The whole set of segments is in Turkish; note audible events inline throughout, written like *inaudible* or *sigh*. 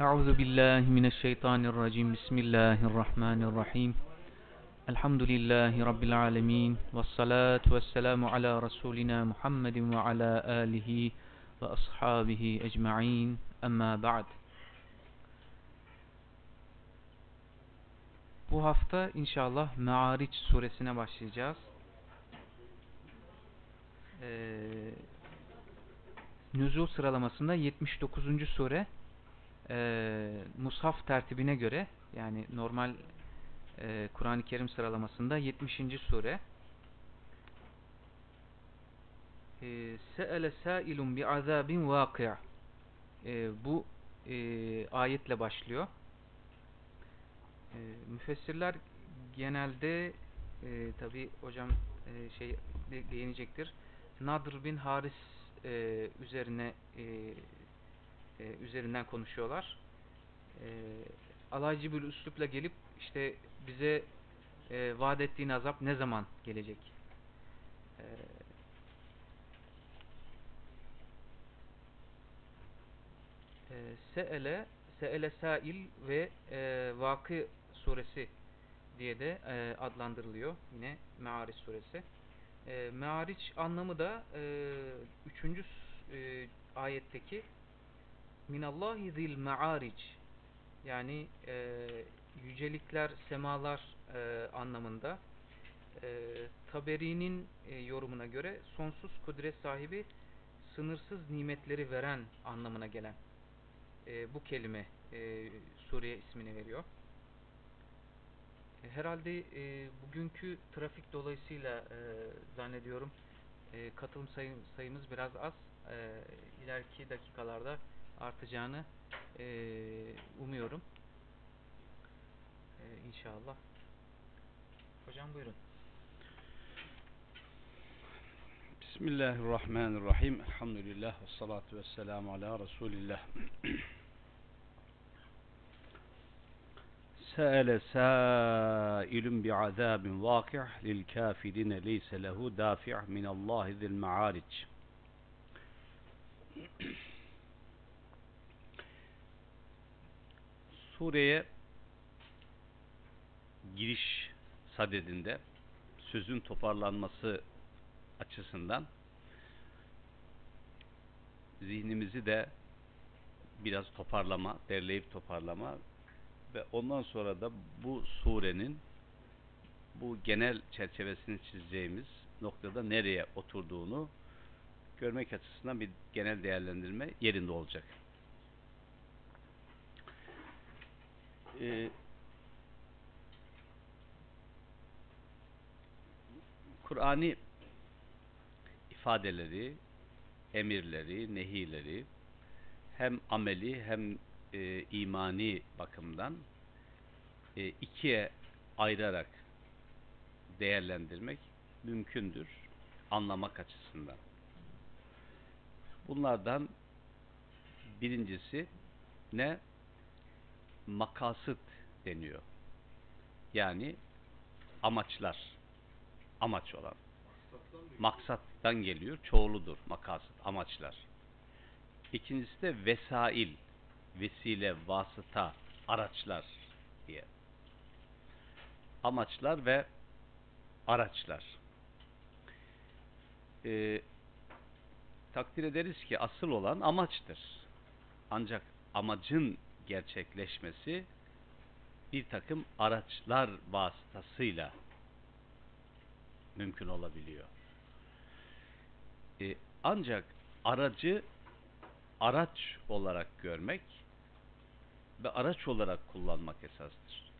أعوذ بالله من الشيطان الرجيم بسم الله الرحمن الرحيم الحمد لله رب العالمين والصلاة والسلام على رسولنا محمد وعلى آله وأصحابه أجمعين أما بعد Bu hafta inşallah Me'ariç suresine başlayacağız. Ee, nüzul sıralamasında 79. sure e, Mushaf tertibine göre yani normal e, Kur'an-ı Kerim sıralamasında 70. sure e, Se'ele sâilun bi'azâbin vâkî' e, bu e, ayetle başlıyor. E, müfessirler genelde e, tabi hocam e, şey de, değinecektir. Nadr bin Haris e, üzerine e, e, üzerinden konuşuyorlar. E, alaycı bir üslupla gelip işte bize e, vaat ettiğin azap ne zaman gelecek? E, e, Se'ele Se'ele Sail ve e, Vakı suresi diye de e, adlandırılıyor. Yine Me'ariç suresi. E, Me'ariç anlamı da e, e, ayetteki Minallahi zil ma'aric yani e, yücelikler, semalar e, anlamında e, Taberi'nin e, yorumuna göre sonsuz kudret sahibi sınırsız nimetleri veren anlamına gelen e, bu kelime e, Suriye ismini veriyor. E, herhalde e, bugünkü trafik dolayısıyla e, zannediyorum e, katılım sayı, sayımız biraz az. E, ileriki dakikalarda artacağını e, umuyorum. E, inşallah. Hocam buyurun. Bismillahirrahmanirrahim. Elhamdülillah ve salatu ve selamu ala Resulillah. سأل سائل بعذاب واقع للكافرين ليس له دافع من الله ذي المعارج Sureye giriş sadedinde sözün toparlanması açısından zihnimizi de biraz toparlama, derleyip toparlama ve ondan sonra da bu surenin bu genel çerçevesini çizeceğimiz noktada nereye oturduğunu görmek açısından bir genel değerlendirme yerinde olacak. Ee, Kur'an'i ifadeleri, emirleri, nehileri hem ameli hem e, imani bakımdan e, ikiye ayırarak değerlendirmek mümkündür anlamak açısından. Bunlardan birincisi ne? Makasıt deniyor. Yani amaçlar. Amaç olan. Maksattan geliyor. Çoğuludur makasıt, amaçlar. İkincisi de vesail. Vesile, vasıta, araçlar diye. Amaçlar ve araçlar. Ee, takdir ederiz ki asıl olan amaçtır. Ancak amacın gerçekleşmesi bir takım araçlar vasıtasıyla mümkün olabiliyor. Ee, ancak aracı araç olarak görmek ve araç olarak kullanmak esastır.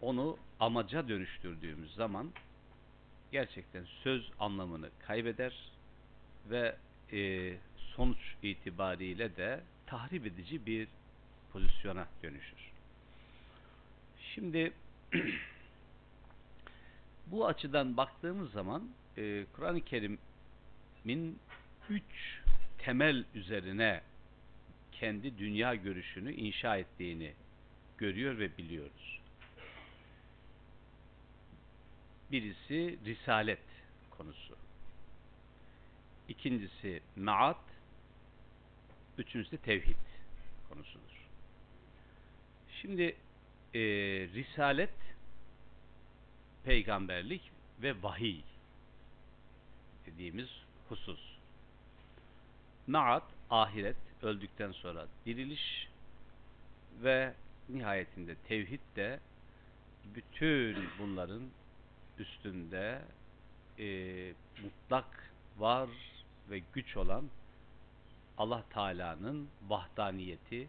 Onu amaca dönüştürdüğümüz zaman gerçekten söz anlamını kaybeder ve e, sonuç itibariyle de tahrip edici bir pozisyona dönüşür. Şimdi *clears throat* bu açıdan baktığımız zaman e, Kur'an-ı Kerim'in üç temel üzerine kendi dünya görüşünü inşa ettiğini görüyor ve biliyoruz. Birisi risalet konusu. İkincisi maat. Üçüncüsü tevhid konusudur. Şimdi e, risalet peygamberlik ve vahiy dediğimiz husus. Maat, ahiret, öldükten sonra diriliş ve nihayetinde tevhid de bütün bunların üstünde e, mutlak var ve güç olan Allah Teala'nın vahdaniyeti,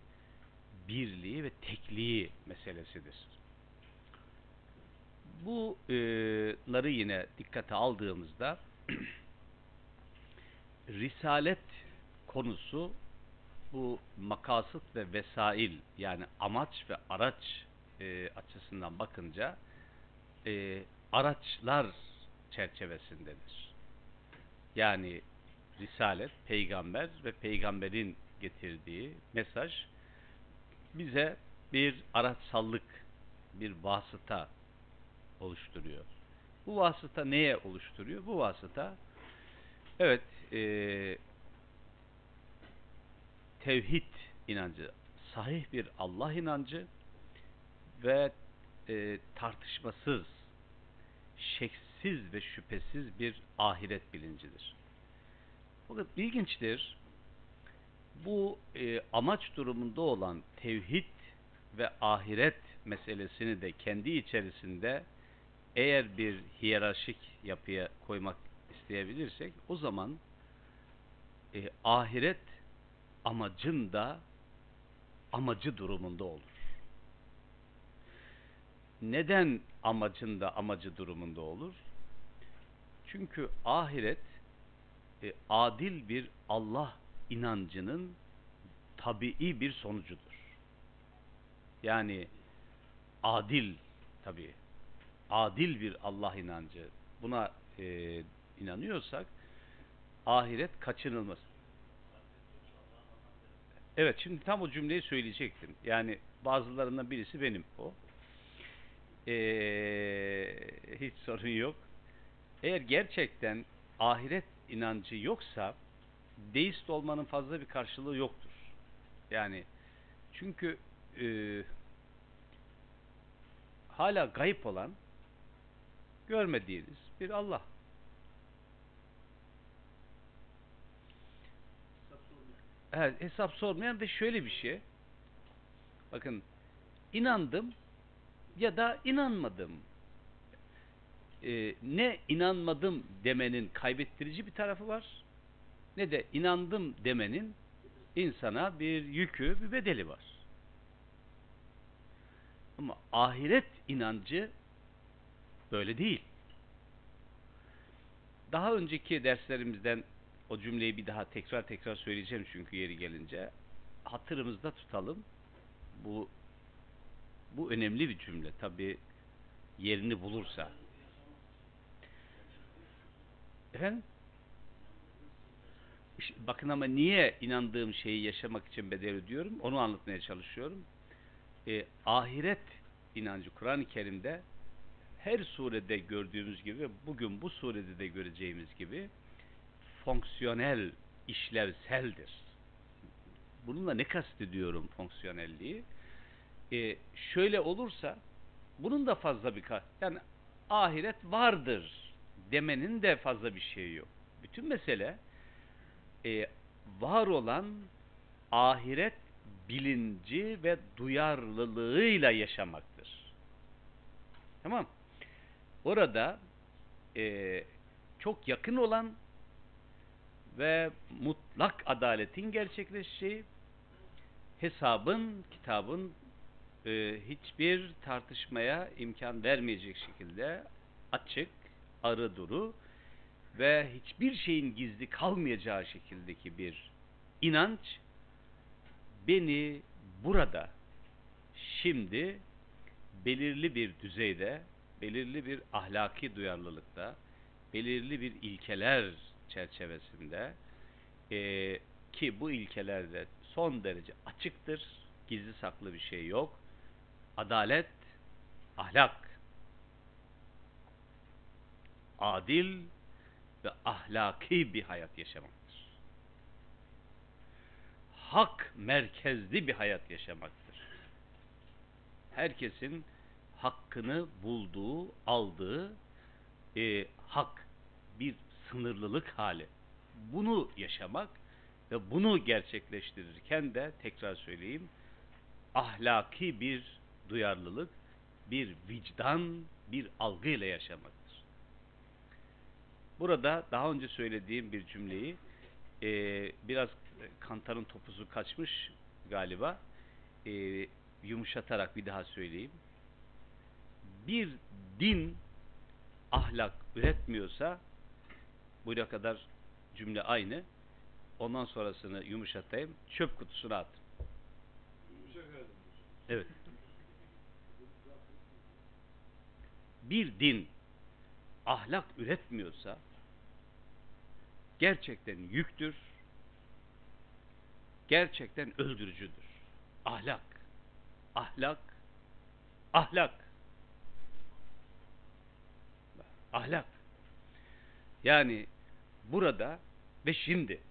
birliği ve tekliği meselesidir. Bunları yine dikkate aldığımızda *clears throat* risalet konusu bu makasıt ve vesail yani amaç ve araç e, açısından bakınca e, araçlar çerçevesindedir. Yani risalet, peygamber ve peygamberin getirdiği mesaj bize bir araçsallık, bir vasıta oluşturuyor. Bu vasıta neye oluşturuyor? Bu vasıta evet e, tevhid inancı, sahih bir Allah inancı ve e, tartışmasız, şeksiz ve şüphesiz bir ahiret bilincidir. Fakat ilginçtir, bu e, amaç durumunda olan tevhid ve ahiret meselesini de kendi içerisinde eğer bir hiyerarşik yapıya koymak isteyebilirsek o zaman e, ahiret amacın da amacı durumunda olur. Neden amacın da amacı durumunda olur? Çünkü ahiret e, adil bir Allah inancının tabii bir sonucudur. Yani adil tabii adil bir Allah inancı buna e, inanıyorsak ahiret kaçınılmaz. Evet şimdi tam o cümleyi söyleyecektim. Yani bazılarından birisi benim o. Ee, hiç sorun yok. Eğer gerçekten ahiret inancı yoksa deist olmanın fazla bir karşılığı yoktur. Yani çünkü e, hala gayip olan, görmediğiniz bir Allah. Evet, hesap sormayan da şöyle bir şey. Bakın, inandım ya da inanmadım. Ee, ne inanmadım demenin kaybettirici bir tarafı var, ne de inandım demenin insana bir yükü, bir bedeli var. Ama ahiret inancı böyle değil. Daha önceki derslerimizden o cümleyi bir daha tekrar tekrar söyleyeceğim çünkü yeri gelince. Hatırımızda tutalım. Bu bu önemli bir cümle. Tabi yerini bulursa. Efendim? Bakın ama niye inandığım şeyi yaşamak için bedel ödüyorum? Onu anlatmaya çalışıyorum. Ee, ahiret inancı Kur'an-ı Kerim'de her surede gördüğümüz gibi bugün bu surede de göreceğimiz gibi fonksiyonel, işlevseldir. Bununla ne kastediyorum fonksiyonelliği? Ee, şöyle olursa bunun da fazla bir yani ahiret vardır demenin de fazla bir şey yok. Bütün mesele e, var olan ahiret bilinci ve duyarlılığıyla yaşamaktır. Tamam. Orada e, çok yakın olan ve mutlak adaletin gerçekleşeceği, hesabın, kitabın e, hiçbir tartışmaya imkan vermeyecek şekilde açık, arı duru ve hiçbir şeyin gizli kalmayacağı şekildeki bir inanç beni burada şimdi belirli bir düzeyde, belirli bir ahlaki duyarlılıkta, belirli bir ilkeler çerçevesinde e, ki bu ilkelerde son derece açıktır, gizli saklı bir şey yok. Adalet, ahlak, adil ve ahlaki bir hayat yaşamaktır. Hak merkezli bir hayat yaşamaktır. Herkesin hakkını bulduğu, aldığı e, hak bir sınırlılık hali. Bunu yaşamak ve bunu gerçekleştirirken de tekrar söyleyeyim ahlaki bir duyarlılık, bir vicdan, bir algıyla yaşamaktır. Burada daha önce söylediğim bir cümleyi e, biraz kantarın topuzu kaçmış galiba e, yumuşatarak bir daha söyleyeyim. Bir din ahlak üretmiyorsa buraya kadar cümle aynı. Ondan sonrasını yumuşatayım. Çöp kutusuna at. Evet. Bir din ahlak üretmiyorsa gerçekten yüktür, gerçekten öldürücüdür. Ahlak, ahlak, ahlak. Ahlak. Yani burada ve şimdi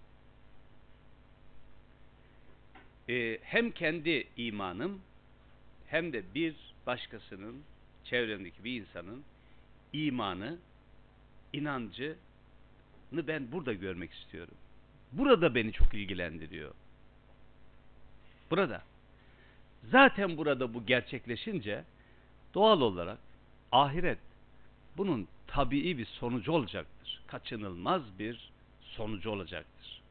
e, hem kendi imanım hem de bir başkasının çevremdeki bir insanın imanı, inancını ben burada görmek istiyorum. Burada beni çok ilgilendiriyor. Burada. Zaten burada bu gerçekleşince doğal olarak ahiret bunun tabii bir sonucu olacaktır. Kaçınılmaz bir sonucu olacaktır.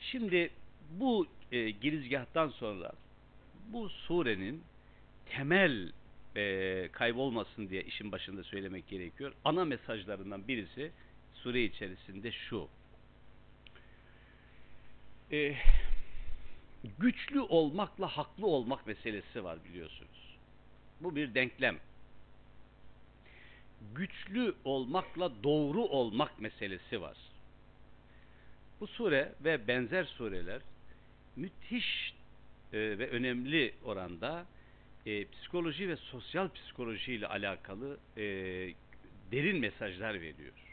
Şimdi bu e, girizgahtan sonra bu surenin temel e, kaybolmasın diye işin başında söylemek gerekiyor. Ana mesajlarından birisi sure içerisinde şu. E, güçlü olmakla haklı olmak meselesi var biliyorsunuz. Bu bir denklem. Güçlü olmakla doğru olmak meselesi var. Bu sure ve benzer sureler müthiş e, ve önemli oranda e, psikoloji ve sosyal psikoloji ile alakalı e, derin mesajlar veriyor.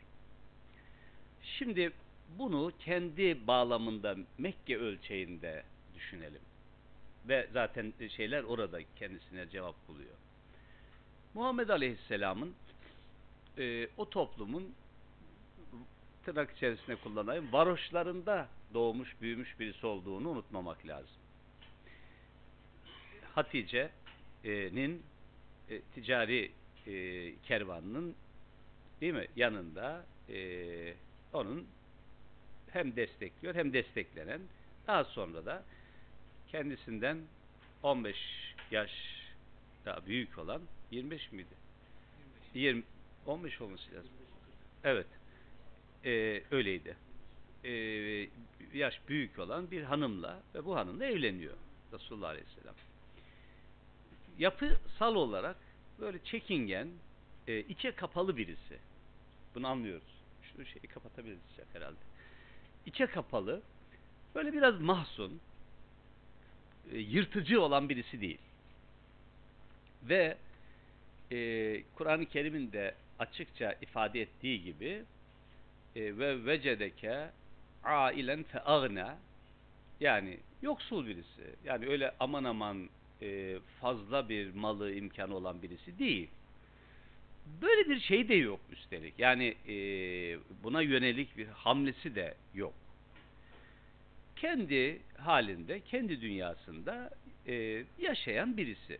Şimdi bunu kendi bağlamında Mekke ölçeğinde düşünelim. Ve zaten şeyler orada kendisine cevap buluyor. Muhammed Aleyhisselam'ın e, o toplumun tırnak içerisinde kullanayım varoşlarında doğmuş büyümüş birisi olduğunu unutmamak lazım. Hatice'nin e, ticari e, kervanının değil mi yanında e, onun hem destekliyor hem desteklenen daha sonra da kendisinden 15 yaş daha büyük olan 25 miydi? 20 15 olması lazım. Evet. Ee, öyleydi. Ee, yaş büyük olan bir hanımla ve bu hanımla evleniyor Resulullah Aleyhisselam. Yapısal olarak böyle çekingen, e, içe kapalı birisi. Bunu anlıyoruz. Şu şeyi kapatabiliriz herhalde. İçe kapalı, böyle biraz mahzun, e, yırtıcı olan birisi değil. Ve e, Kur'an-ı Kerim'in de açıkça ifade ettiği gibi e, ve vecedeke ailen feagna yani yoksul birisi. Yani öyle aman aman e, fazla bir malı imkanı olan birisi değil. Böyle bir şey de yok üstelik. Yani e, buna yönelik bir hamlesi de yok. Kendi halinde, kendi dünyasında e, yaşayan birisi.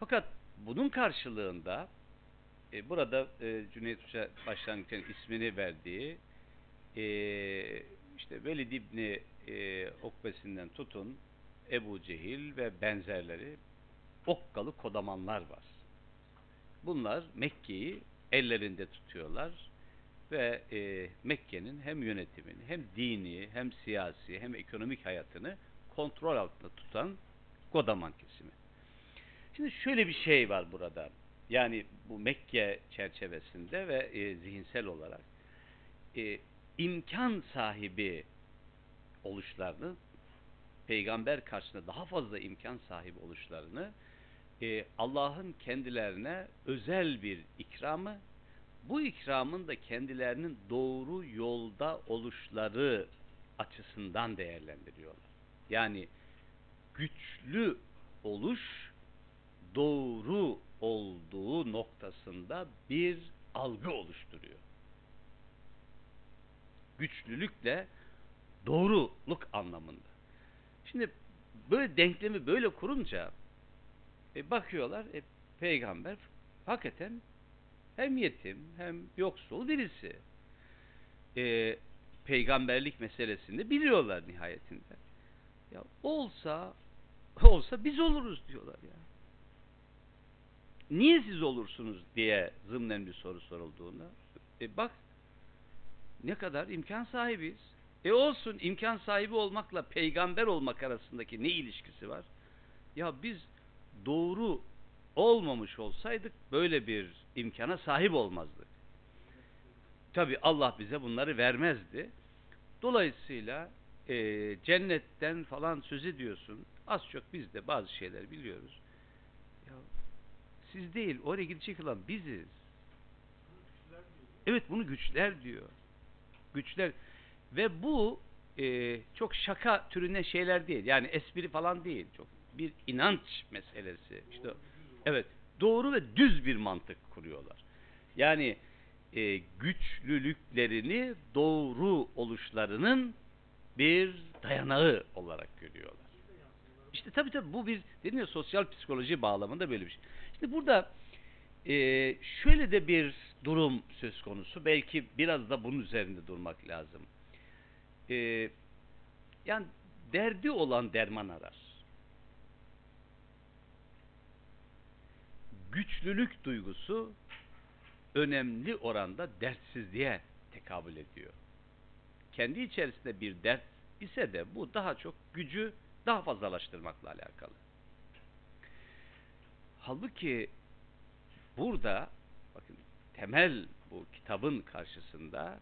Fakat bunun karşılığında e, burada e, Cüneyt Hoca başlangıçta ismini verdiği e, işte Velid İbni e, Okbesinden tutun Ebu Cehil ve benzerleri okkalı kodamanlar var. Bunlar Mekke'yi ellerinde tutuyorlar ve e, Mekke'nin hem yönetimini hem dini hem siyasi hem ekonomik hayatını kontrol altında tutan kodaman kesimi. Şimdi şöyle bir şey var burada. Yani bu Mekke çerçevesinde ve e, zihinsel olarak e, imkan sahibi oluşlarını peygamber karşısında daha fazla imkan sahibi oluşlarını e, Allah'ın kendilerine özel bir ikramı bu ikramın da kendilerinin doğru yolda oluşları açısından değerlendiriyorlar. Yani güçlü oluş doğru olduğu noktasında bir algı oluşturuyor. Güçlülükle doğruluk anlamında. Şimdi böyle denklemi böyle kurunca e, bakıyorlar e, peygamber hakikaten hem yetim hem yoksul birisi. E, peygamberlik meselesini biliyorlar nihayetinde. Ya olsa olsa biz oluruz diyorlar ya niye siz olursunuz diye zımnen bir soru sorulduğunda e bak ne kadar imkan sahibiyiz. E olsun imkan sahibi olmakla peygamber olmak arasındaki ne ilişkisi var? Ya biz doğru olmamış olsaydık böyle bir imkana sahip olmazdık. Tabi Allah bize bunları vermezdi. Dolayısıyla e, cennetten falan söz ediyorsun. Az çok biz de bazı şeyler biliyoruz. Ya siz değil, oraya gidecek olan biziz. Evet bunu güçler diyor. Güçler. Ve bu e, çok şaka türüne şeyler değil. Yani espri falan değil. Çok bir inanç meselesi. İşte evet doğru ve düz bir mantık kuruyorlar. Yani e, güçlülüklerini doğru oluşlarının bir dayanağı olarak görüyorlar. İşte tabii tabii bu bir dedim ya sosyal psikoloji bağlamında böyle bir şey. Şimdi burada e, şöyle de bir durum söz konusu. Belki biraz da bunun üzerinde durmak lazım. E, yani derdi olan derman arar. Güçlülük duygusu önemli oranda dertsizliğe tekabül ediyor. Kendi içerisinde bir dert ise de bu daha çok gücü daha fazlalaştırmakla alakalı. Halbuki burada bakın temel bu kitabın karşısında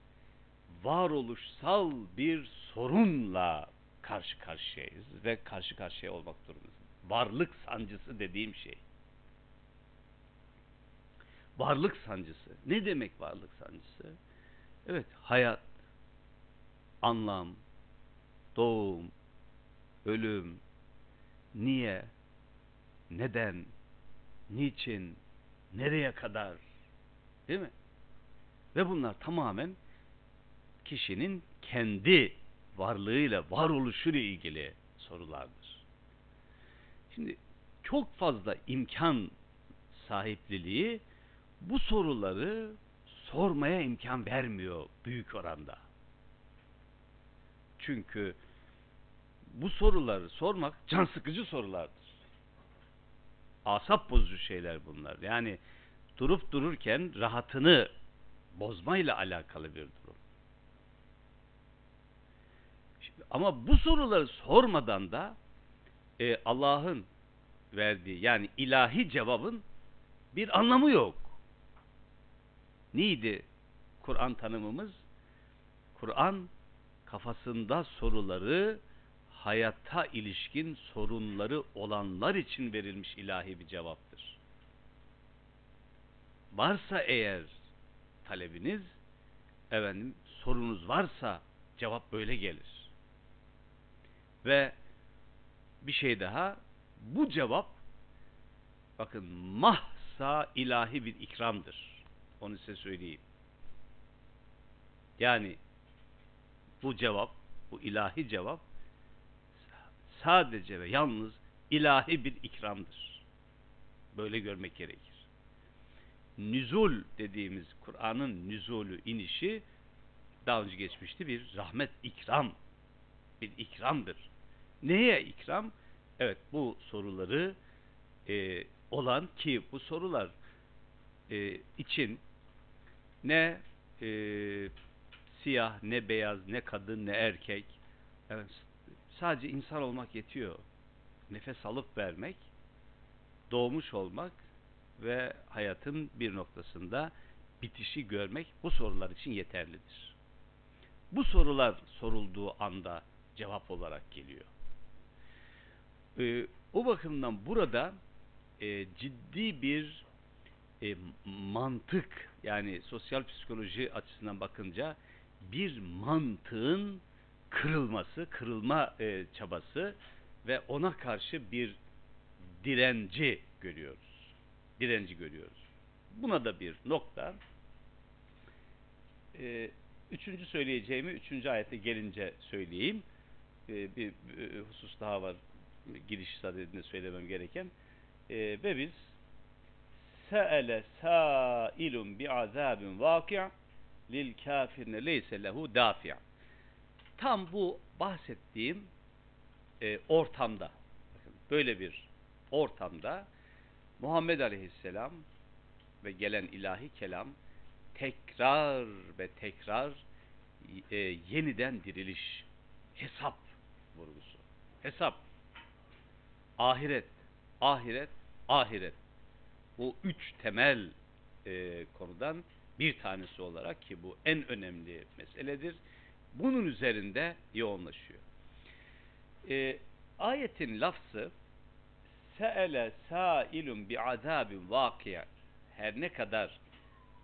varoluşsal bir sorunla karşı karşıyayız ve karşı karşıya olmak durumundayız. Varlık sancısı dediğim şey. Varlık sancısı. Ne demek varlık sancısı? Evet, hayat, anlam, doğum, ölüm, niye, neden, niçin, nereye kadar, değil mi? Ve bunlar tamamen kişinin kendi varlığıyla, varoluşuyla ilgili sorulardır. Şimdi çok fazla imkan sahipliliği bu soruları sormaya imkan vermiyor büyük oranda. Çünkü bu soruları sormak can sıkıcı sorulardır. Asap bozucu şeyler bunlar. Yani durup dururken rahatını bozmayla alakalı bir durum. Şimdi, ama bu soruları sormadan da e, Allah'ın verdiği yani ilahi cevabın bir anlamı yok. Neydi Kur'an tanımımız? Kur'an kafasında soruları hayata ilişkin sorunları olanlar için verilmiş ilahi bir cevaptır. Varsa eğer talebiniz, efendim sorunuz varsa cevap böyle gelir. Ve bir şey daha, bu cevap bakın mahsa ilahi bir ikramdır. Onu size söyleyeyim. Yani bu cevap, bu ilahi cevap sadece ve yalnız ilahi bir ikramdır. Böyle görmek gerekir. Nüzul dediğimiz Kur'an'ın nüzulü inişi daha önce geçmişti bir rahmet ikram bir ikramdır. Neye ikram? Evet bu soruları e, olan ki bu sorular e, için ne e, siyah ne beyaz ne kadın ne erkek evet, sadece insan olmak yetiyor. Nefes alıp vermek, doğmuş olmak ve hayatın bir noktasında bitişi görmek bu sorular için yeterlidir. Bu sorular sorulduğu anda cevap olarak geliyor. Ee, o bakımdan burada e, ciddi bir e, mantık yani sosyal psikoloji açısından bakınca bir mantığın kırılması, kırılma e, çabası ve ona karşı bir direnci görüyoruz. Direnci görüyoruz. Buna da bir nokta. E, üçüncü söyleyeceğimi üçüncü ayette gelince söyleyeyim. E, bir, bir husus daha var giriş sadedinde söylemem gereken. E, ve biz se'ele sâilun bi'azâbin vâki' lil kafirine leyse lehu dafi' tam bu bahsettiğim e, ortamda böyle bir ortamda Muhammed Aleyhisselam ve gelen ilahi kelam tekrar ve tekrar e, yeniden diriliş hesap vurgusu. Hesap. Ahiret ahiret ahiret bu üç temel e, konudan bir tanesi olarak ki bu en önemli meseledir bunun üzerinde yoğunlaşıyor. E, ayetin lafzı se'ele sailun bi azabin vakiye her ne kadar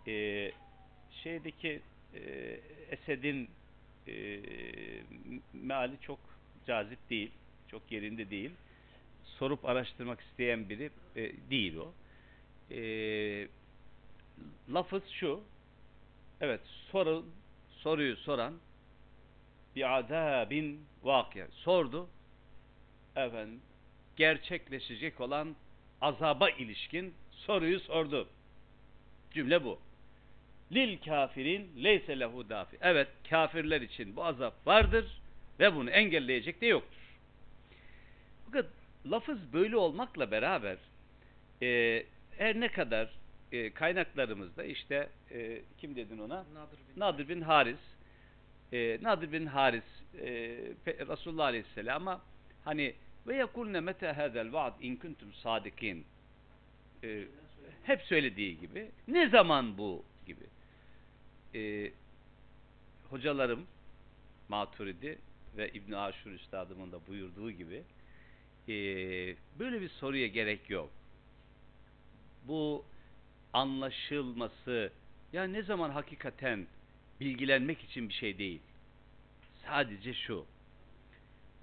e, şeydeki e, Esed'in e, meali çok cazip değil, çok yerinde değil. Sorup araştırmak isteyen biri e, değil o. E, lafız şu, evet soru, soruyu soran bir azabin vakı. Sordu. Efendim gerçekleşecek olan azaba ilişkin soruyu sordu. Cümle bu. Lil kafirin leyse lehu dafi. Evet kafirler için bu azap vardır ve bunu engelleyecek de yoktur. Fakat lafız böyle olmakla beraber e, her ne kadar e, kaynaklarımızda işte e, kim dedin ona? Nadir bin, Nadir bin Haris e, Nadir bin Haris e, Resulullah Aleyhisselam'a hani ve yekulne mete hadel vaad in kuntum sadikin e, hep söylediği gibi ne zaman bu gibi e, hocalarım Maturidi ve İbn Aşur Üstadımın da buyurduğu gibi e, böyle bir soruya gerek yok. Bu anlaşılması ya ne zaman hakikaten bilgilenmek için bir şey değil. Sadece şu,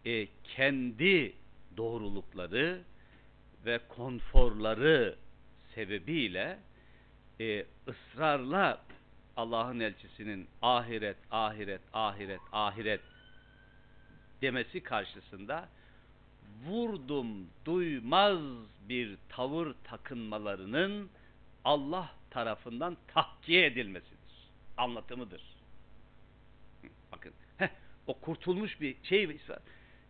e, kendi doğrulukları ve konforları sebebiyle e, ısrarla Allah'ın elçisinin ahiret, ahiret, ahiret, ahiret demesi karşısında vurdum duymaz bir tavır takınmalarının Allah tarafından tahkiye edilmesidir. Anlatımıdır. Bakın heh, o kurtulmuş bir şey.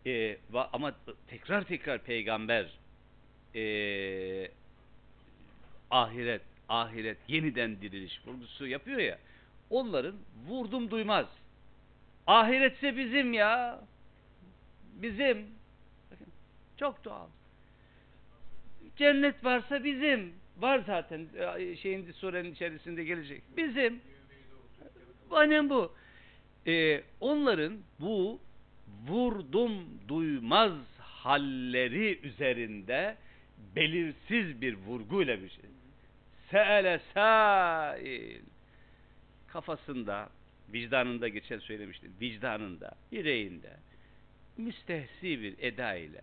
Ee, ama tekrar tekrar peygamber e, ahiret, ahiret, yeniden diriliş vurgusu yapıyor ya. Onların vurdum duymaz. Ahiretse bizim ya. Bizim. Çok doğal. Cennet varsa bizim. Var zaten şeyin surenin içerisinde gelecek. Bizim. Aynen bu. Ee, onların bu vurdum duymaz halleri üzerinde belirsiz bir vurguyla bir şey. Se'ele sail. Kafasında, vicdanında geçen söylemiştim. Vicdanında, yüreğinde müstehsi bir eda ile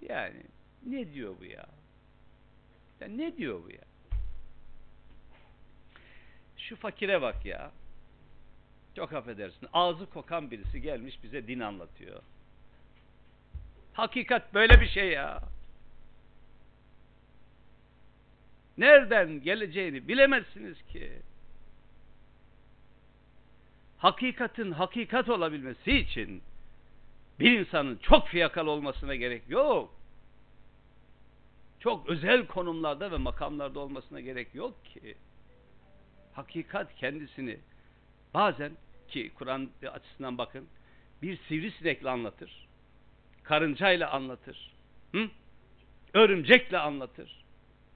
yani ne diyor bu ya? ya ne diyor bu ya? Şu fakire bak ya. Çok affedersin. Ağzı kokan birisi gelmiş bize din anlatıyor. Hakikat böyle bir şey ya. Nereden geleceğini bilemezsiniz ki. Hakikatin hakikat olabilmesi için bir insanın çok fiyakal olmasına gerek yok. Çok özel konumlarda ve makamlarda olmasına gerek yok ki. Hakikat kendisini bazen ki Kur'an açısından bakın bir sivrisinekle anlatır. Karıncayla anlatır. Hı? Örümcekle anlatır.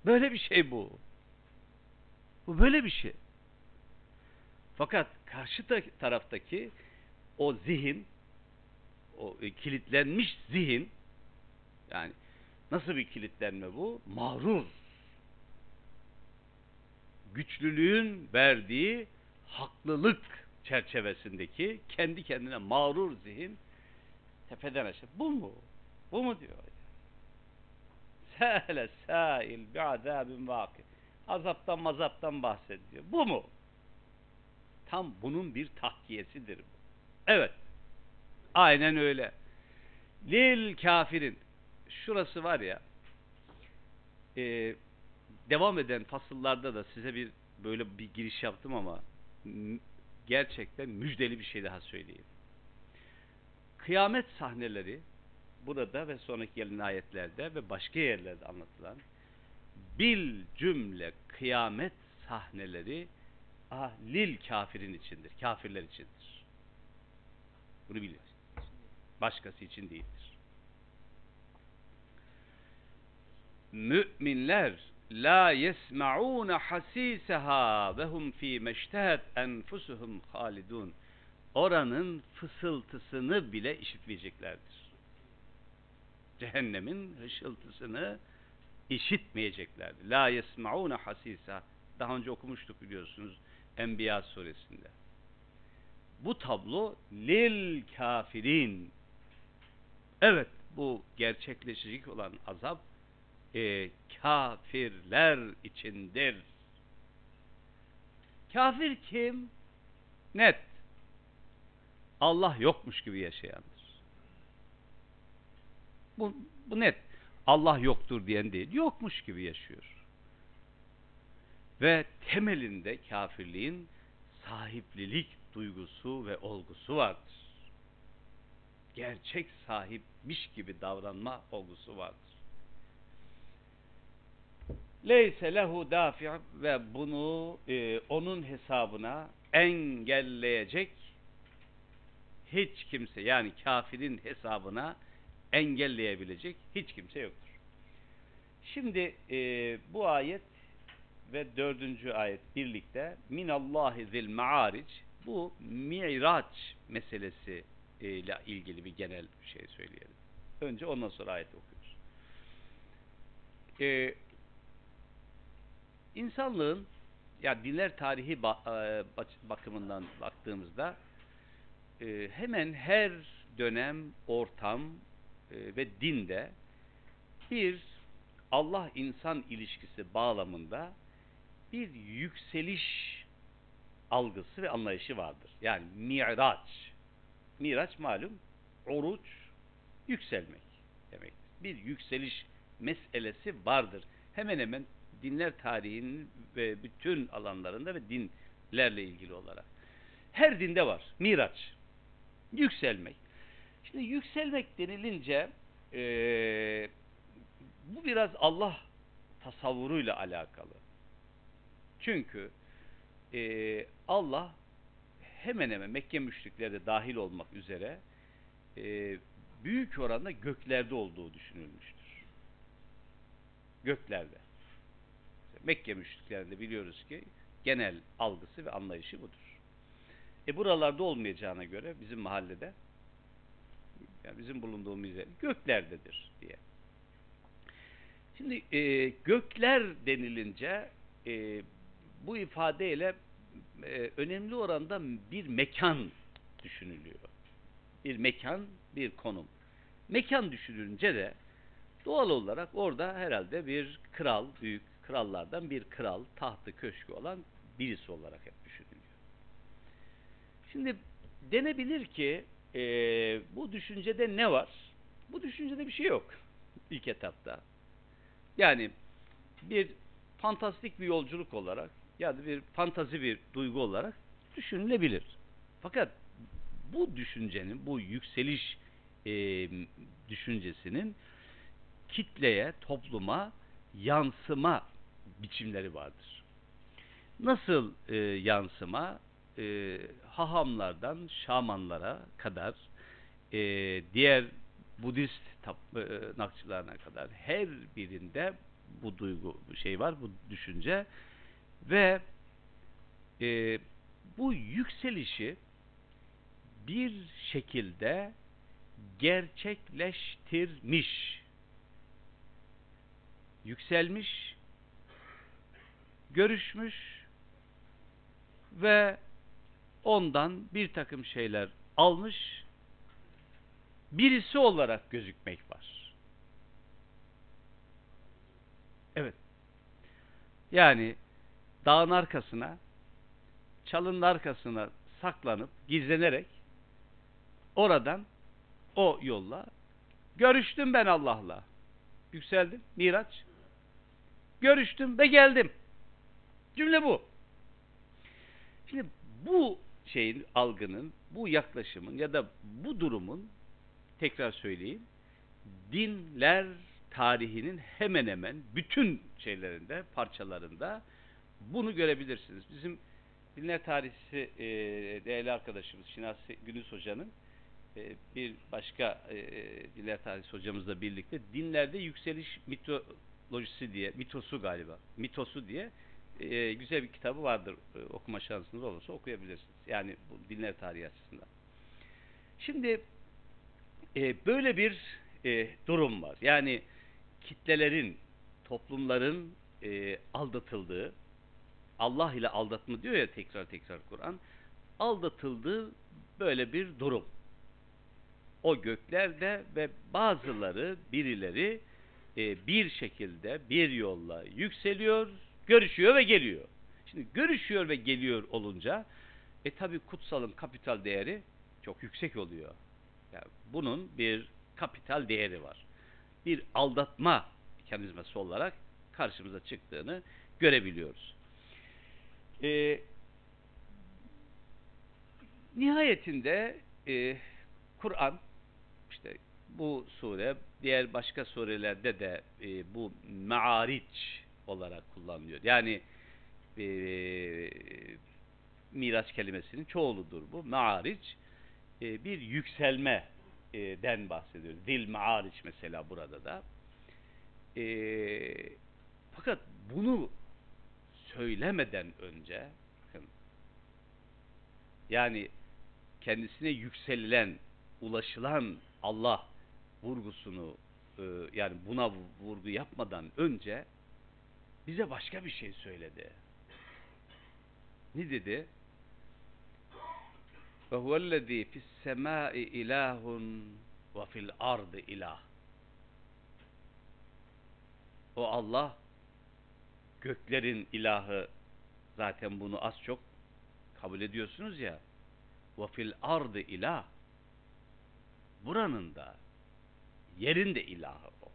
Böyle bir şey bu. Bu böyle bir şey. Fakat karşı taraftaki o zihin o e, kilitlenmiş zihin yani nasıl bir kilitlenme bu? Mağrur. Güçlülüğün verdiği haklılık çerçevesindeki kendi kendine mağrur zihin tepeden aşağı. Bu mu? Bu mu diyor? Sâle sâil bi'azâbin vâki. Azaptan mazaptan bahsediyor. Bu mu? Tam bunun bir tahkiyesidir bu. Evet. Aynen öyle. Lil kafirin. Şurası var ya e, devam eden fasıllarda da size bir böyle bir giriş yaptım ama gerçekten müjdeli bir şey daha söyleyeyim. Kıyamet sahneleri burada ve sonraki gelen ayetlerde ve başka yerlerde anlatılan bil cümle kıyamet sahneleri ah, lil kafirin içindir. Kafirler içindir. Bunu bilin. Başkası için değildir. Müminler la yesmaun hasisaha ve hum fi meştehet enfusuhum halidun. Oranın fısıltısını bile işitmeyeceklerdir. Cehennemin hışıltısını işitmeyeceklerdir. La yesmaun hasisa. Daha önce okumuştuk biliyorsunuz Enbiya suresinde. Bu tablo lil kafirin Evet bu gerçekleşecek olan azap e, kafirler içindir. Kafir kim? Net. Allah yokmuş gibi yaşayandır. Bu, bu net. Allah yoktur diyen değil. Yokmuş gibi yaşıyor. Ve temelinde kafirliğin sahiplilik duygusu ve olgusu vardır gerçek sahipmiş gibi davranma olgusu vardır. Leyse lehu dafi' ve bunu e, onun hesabına engelleyecek hiç kimse yani kafirin hesabına engelleyebilecek hiç kimse yoktur. Şimdi e, bu ayet ve dördüncü ayet birlikte minallahi zil ma'aric bu miraç meselesi ile ilgili bir genel bir şey söyleyelim. Önce ondan sonra ayet okuyoruz. Ee, insanlığın ya dinler tarihi e, bakımından baktığımızda e, hemen her dönem, ortam e, ve dinde bir Allah insan ilişkisi bağlamında bir yükseliş algısı ve anlayışı vardır. Yani miraç. Miraç malum oruç yükselmek demek. Bir yükseliş meselesi vardır. Hemen hemen dinler tarihinin ve bütün alanlarında ve dinlerle ilgili olarak. Her dinde var. Miraç. Yükselmek. Şimdi yükselmek denilince ee, bu biraz Allah tasavvuruyla alakalı. Çünkü e, Allah hemen hemen Mekke müşrikleri de dahil olmak üzere e, büyük oranda göklerde olduğu düşünülmüştür. Göklerde. Mekke müşriklerinde biliyoruz ki genel algısı ve anlayışı budur. E buralarda olmayacağına göre bizim mahallede yani bizim bulunduğumuz yer göklerdedir diye. Şimdi e, gökler denilince e, bu ifadeyle e, önemli oranda bir mekan düşünülüyor. Bir mekan, bir konum. Mekan düşünülünce de doğal olarak orada herhalde bir kral, büyük krallardan bir kral, tahtı, köşkü olan birisi olarak hep düşünülüyor. Şimdi denebilir ki e, bu düşüncede ne var? Bu düşüncede bir şey yok ilk etapta. Yani bir fantastik bir yolculuk olarak ya da bir fantazi bir duygu olarak düşünülebilir. Fakat bu düşüncenin, bu yükseliş e, düşüncesinin kitleye, topluma yansıma biçimleri vardır. Nasıl e, yansıma? E, hahamlardan şamanlara kadar, e, diğer Budist tapınakçılarına kadar her birinde bu duygu şey var, bu düşünce ve e, bu yükselişi bir şekilde gerçekleştirmiş, yükselmiş, görüşmüş ve ondan bir takım şeyler almış, birisi olarak gözükmek var. Evet. Yani dağın arkasına, çalının arkasına saklanıp, gizlenerek oradan o yolla görüştüm ben Allah'la. Yükseldim. Miraç. Görüştüm ve geldim. Cümle bu. Şimdi bu şeyin, algının, bu yaklaşımın ya da bu durumun tekrar söyleyeyim. Dinler tarihinin hemen hemen bütün şeylerinde, parçalarında bunu görebilirsiniz. Bizim dinler tarihçisi e, değerli arkadaşımız Şinasi Günüz Hoca'nın e, bir başka e, dinler tarihçisi hocamızla birlikte dinlerde yükseliş mitolojisi diye, mitosu galiba, mitosu diye e, güzel bir kitabı vardır. E, okuma şansınız olursa okuyabilirsiniz. Yani bu dinler tarihi açısından. Şimdi e, böyle bir e, durum var. Yani kitlelerin, toplumların e, aldatıldığı, Allah ile aldatma diyor ya tekrar tekrar Kur'an, aldatıldığı böyle bir durum. O göklerde ve bazıları, birileri e, bir şekilde, bir yolla yükseliyor, görüşüyor ve geliyor. Şimdi görüşüyor ve geliyor olunca, e tabi kutsalın kapital değeri çok yüksek oluyor. Yani bunun bir kapital değeri var. Bir aldatma mekanizması olarak karşımıza çıktığını görebiliyoruz. Ee, nihayetinde e, Kur'an işte bu sure diğer başka surelerde de e, bu me'ariç olarak kullanılıyor. Yani e, miraç kelimesinin çoğuludur bu. Me'ariç e, bir yükselmeden bahsediyor. Zil me'ariç mesela burada da. E, fakat bunu söylemeden önce bakın, yani kendisine yükselilen, ulaşılan Allah vurgusunu e, yani buna vurgu yapmadan önce bize başka bir şey söyledi. Ne dedi? Ve huvellezî fissemâi ilâhun ve fil ardı ilah. o Allah göklerin ilahı zaten bunu az çok kabul ediyorsunuz ya. Ve fil ardı ilah. Buranın da yerin de ilahı o.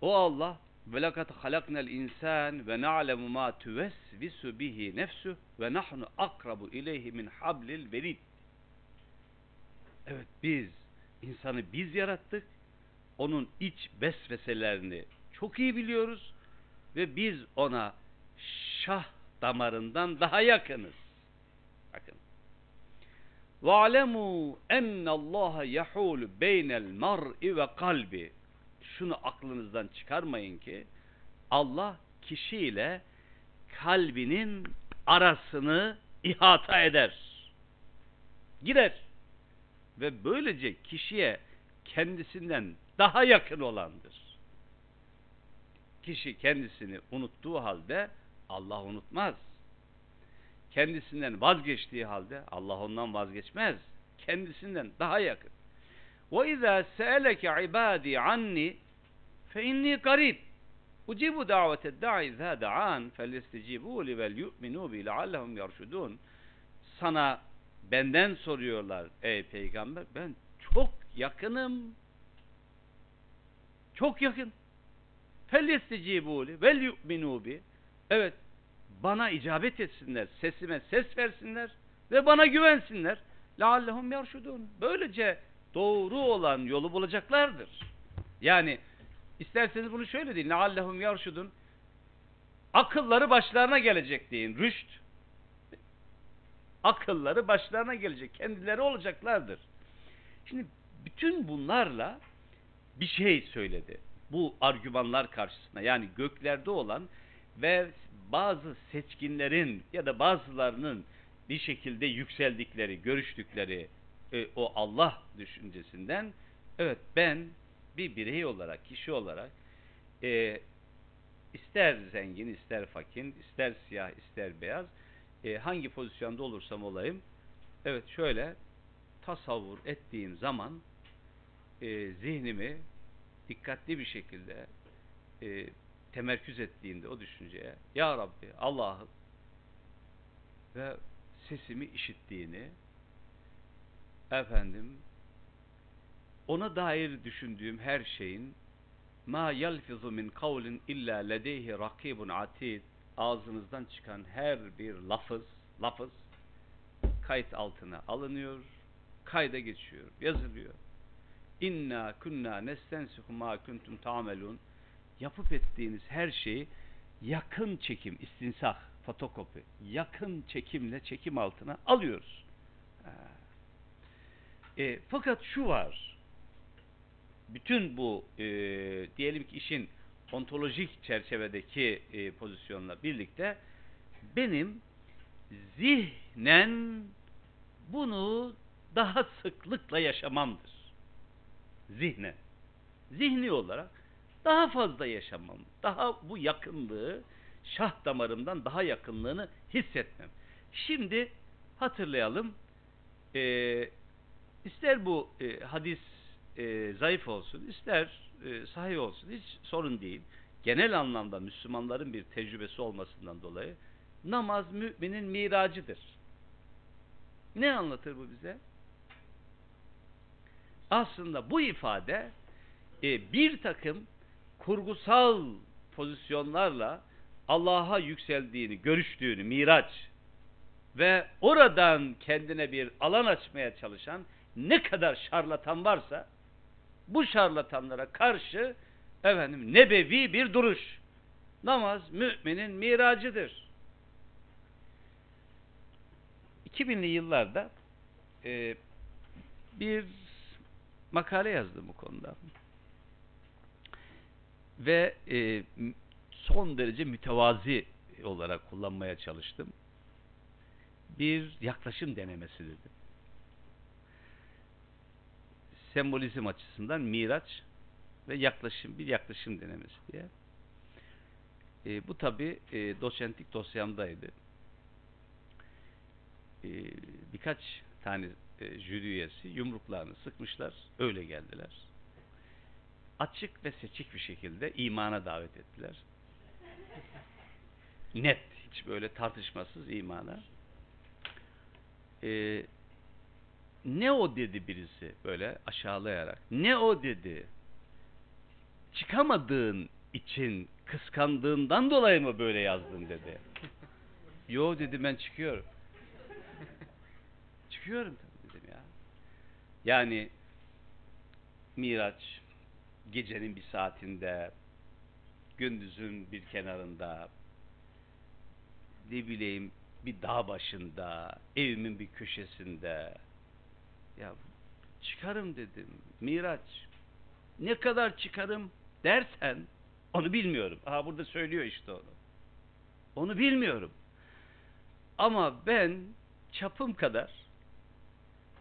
O Allah ve lekad halaknel insan ve na'lemu ma tuvesvisu bihi nefsu ve nahnu akrabu ileyhi min hablil verid. Evet biz insanı biz yarattık. Onun iç vesveselerini çok iyi biliyoruz ve biz ona şah damarından daha yakınız. Bakın. وَعْلَمُوا اَنَّ اللّٰهَ يَحُولُ بَيْنَ الْمَرْءِ ve kalbi. Şunu aklınızdan çıkarmayın ki Allah kişiyle kalbinin arasını ihata eder. Girer. Ve böylece kişiye kendisinden daha yakın olandır. kişi kendisini unuttuğu halde Allah unutmaz. Kendisinden vazgeçtiği halde Allah ondan vazgeçmez. Kendisinden daha yakın. Ve izâ se'eleke ibâdî anni fe inni garib. Ucibu davete da'i zâ da'an fellestecibû li vel yu'minû bi leallehum yarşudûn. Sana benden soruyorlar ey peygamber ben çok yakınım. Çok yakın. فَلْيَسْتَجِيبُوا لِي وَلْيُؤْمِنُوا بِي Evet, bana icabet etsinler, sesime ses versinler ve bana güvensinler. لَعَلَّهُمْ يَرْشُدُونَ Böylece doğru olan yolu bulacaklardır. Yani isterseniz bunu şöyle deyin. لَعَلَّهُمْ يَرْشُدُونَ Akılları başlarına gelecek deyin. Rüşt. Akılları başlarına gelecek. Kendileri olacaklardır. Şimdi bütün bunlarla bir şey söyledi. Bu argümanlar karşısında yani göklerde olan ve bazı seçkinlerin ya da bazılarının bir şekilde yükseldikleri, görüştükleri e, o Allah düşüncesinden evet ben bir birey olarak, kişi olarak e, ister zengin, ister fakir, ister siyah, ister beyaz e, hangi pozisyonda olursam olayım evet şöyle tasavvur ettiğim zaman e, zihnimi dikkatli bir şekilde e, temerküz ettiğimde o düşünceye Ya Rabbi Allah'ım ve sesimi işittiğini efendim ona dair düşündüğüm her şeyin ma yalfizu min kavlin illa ledeyhi rakibun atid ağzınızdan çıkan her bir lafız lafız kayıt altına alınıyor kayda geçiyor yazılıyor inna kunna nestensihu ma kuntum ta'melun yapıp ettiğiniz her şeyi yakın çekim, istinsah, fotokopi, yakın çekimle çekim altına alıyoruz. E, fakat şu var, bütün bu e, diyelim ki işin ontolojik çerçevedeki e, pozisyonla birlikte benim zihnen bunu daha sıklıkla yaşamamdır. Zihnen. Zihni olarak daha fazla yaşamam, daha bu yakınlığı, şah damarımdan daha yakınlığını hissetmem. Şimdi hatırlayalım, e, ister bu e, hadis e, zayıf olsun, ister e, sahih olsun, hiç sorun değil. Genel anlamda Müslümanların bir tecrübesi olmasından dolayı namaz müminin miracıdır. Ne anlatır bu bize? Aslında bu ifade e, bir takım kurgusal pozisyonlarla Allah'a yükseldiğini, görüştüğünü, miraç ve oradan kendine bir alan açmaya çalışan ne kadar şarlatan varsa bu şarlatanlara karşı efendim nebevi bir duruş. Namaz müminin miracıdır. 2000'li yıllarda e, bir makale yazdım bu konuda ve e, son derece mütevazi olarak kullanmaya çalıştım. Bir yaklaşım denemesi dedim. Sembolizm açısından miraç ve yaklaşım, bir yaklaşım denemesi diye. E, bu tabi e, doçentlik dosyamdaydı. E, birkaç tane e, jüri üyesi yumruklarını sıkmışlar, öyle geldiler. açık ve seçik bir şekilde imana davet ettiler. *laughs* Net, hiç böyle tartışmasız imana. Ee, ne o dedi birisi böyle aşağılayarak. Ne o dedi. Çıkamadığın için kıskandığından dolayı mı böyle yazdın dedi. Yo dedi ben çıkıyorum. çıkıyorum. Yani Miraç gecenin bir saatinde gündüzün bir kenarında ne bileyim bir dağ başında evimin bir köşesinde ya çıkarım dedim Miraç ne kadar çıkarım dersen onu bilmiyorum. Aha burada söylüyor işte onu. Onu bilmiyorum. Ama ben çapım kadar,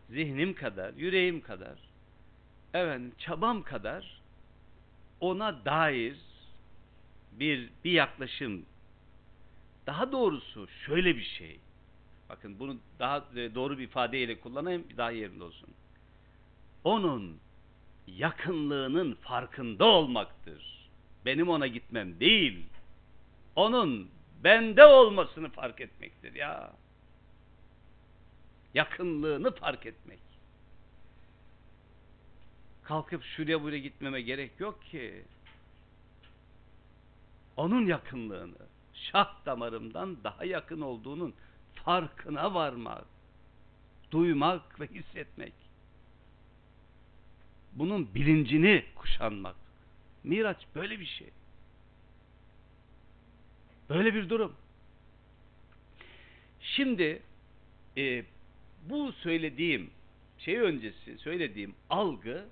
zihnim kadar, yüreğim kadar, efendim çabam kadar ona dair bir bir yaklaşım. Daha doğrusu şöyle bir şey. Bakın bunu daha e, doğru bir ifadeyle kullanayım daha yerinde olsun. Onun yakınlığının farkında olmaktır. Benim ona gitmem değil. Onun bende olmasını fark etmektir ya. Yakınlığını fark etmek. Kalkıp şuraya buraya gitmeme gerek yok ki. Onun yakınlığını, şah damarımdan daha yakın olduğunun farkına varmak, duymak ve hissetmek. Bunun bilincini kuşanmak. Miraç böyle bir şey. Böyle bir durum. Şimdi e, bu söylediğim şey öncesi söylediğim algı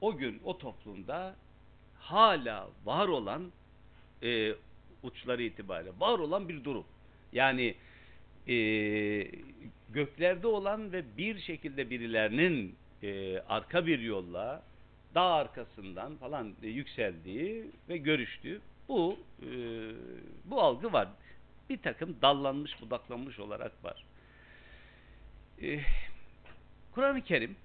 o gün o toplumda hala var olan e, uçları itibariyle var olan bir durum. Yani e, göklerde olan ve bir şekilde birilerinin e, arka bir yolla dağ arkasından falan e, yükseldiği ve görüştüğü bu e, bu algı var. Bir takım dallanmış, budaklanmış olarak var. E, Kur'an-ı Kerim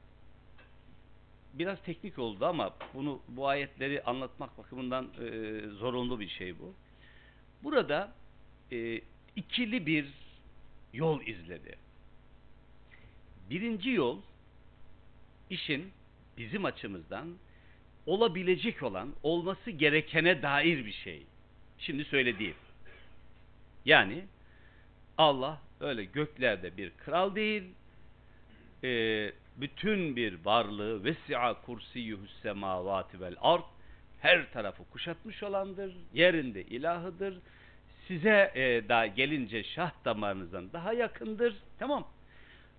biraz teknik oldu ama bunu bu ayetleri anlatmak bakımından e, zorunlu bir şey bu. Burada e, ikili bir yol izledi. Birinci yol işin bizim açımızdan olabilecek olan, olması gerekene dair bir şey. Şimdi söylediğim. Yani Allah öyle göklerde bir kral değil, e, bütün bir varlığı vesi'a kursiyyuhus semavati vel ard her tarafı kuşatmış olandır. Yerinde ilahıdır. Size e, da gelince şah damarınızdan daha yakındır. Tamam.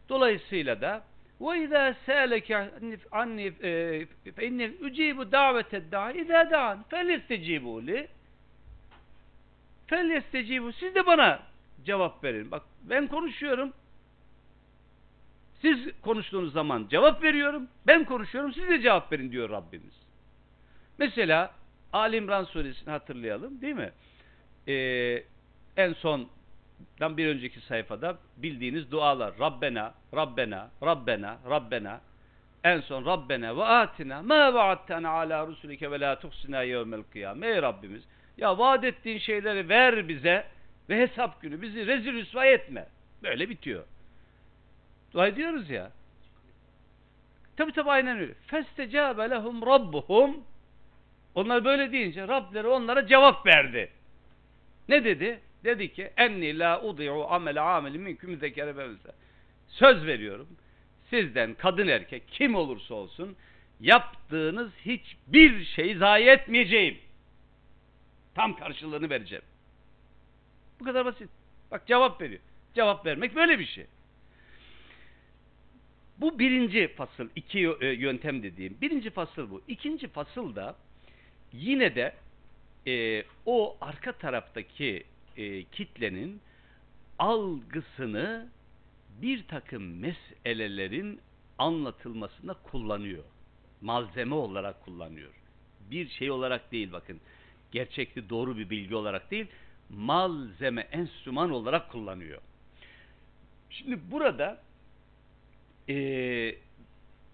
Dolayısıyla da ve izâ sâleke anni e, fe inni ucibu davete da'i izâ da'an felistecibû li felistecibû siz de bana cevap verin. Bak ben konuşuyorum siz konuştuğunuz zaman cevap veriyorum. Ben konuşuyorum. Siz de cevap verin diyor Rabbimiz. Mesela Ali İmran suresini hatırlayalım değil mi? Ee, en son dan bir önceki sayfada bildiğiniz dualar. Rabbena, Rabbena, Rabbena, Rabbena. En son Rabbena ve atina ma vaattena ala rusulike ve la tuhsina yevmel kıyame. Ey Rabbimiz ya vaat ettiğin şeyleri ver bize ve hesap günü bizi rezil rüsva etme. Böyle bitiyor. Dua ediyoruz ya. Tabi tabi aynen öyle. Festecabe lehum rabbuhum onlar böyle deyince Rableri onlara cevap verdi. Ne dedi? Dedi ki enni la udi'u amel ameli minküm zekere bevze. Söz veriyorum. Sizden kadın erkek kim olursa olsun yaptığınız hiçbir şeyi zayi etmeyeceğim. Tam karşılığını vereceğim. Bu kadar basit. Bak cevap veriyor. Cevap vermek böyle bir şey. Bu birinci fasıl, iki yöntem dediğim. Birinci fasıl bu. İkinci fasıl da yine de e, o arka taraftaki e, kitlenin algısını bir takım meselelerin anlatılmasında kullanıyor. Malzeme olarak kullanıyor. Bir şey olarak değil bakın. Gerçekli doğru bir bilgi olarak değil, malzeme, enstrüman olarak kullanıyor. Şimdi burada e,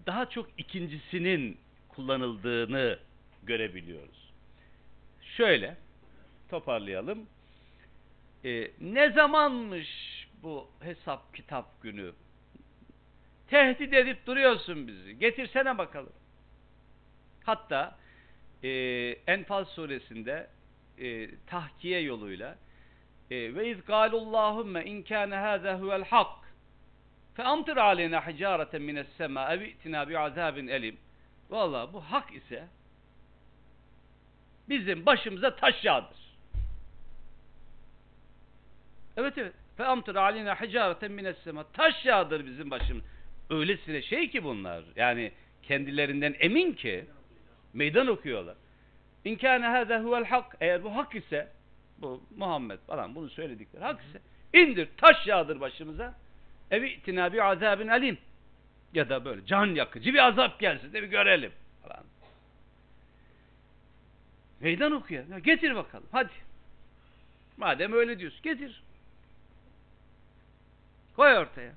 daha çok ikincisinin kullanıldığını görebiliyoruz. Şöyle toparlayalım. Ee, ne zamanmış bu hesap kitap günü? Tehdit edip duruyorsun bizi. Getirsene bakalım. Hatta e, Enfal suresinde e, tahkiye yoluyla e, ve iz galullahumme in kana hak hicareten mines sema ev i'tina bi azabin elim. Valla bu hak ise bizim başımıza taş yağdır. Evet evet. Amtir aleyna hicareten mines sema. Taş yağdır bizim başımız. Öylesine şey ki bunlar. Yani kendilerinden emin ki meydan okuyorlar. İn kâne hâzâ huvel hak. Eğer bu hak ise bu Muhammed falan bunu söyledikleri hak ise indir taş yağdır başımıza. Evi itina bi azabin alim. Ya da böyle can yakıcı bir azap gelsin de bir görelim falan. Meydan okuyor. Ya getir bakalım hadi. Madem öyle diyorsun getir. Koy ortaya.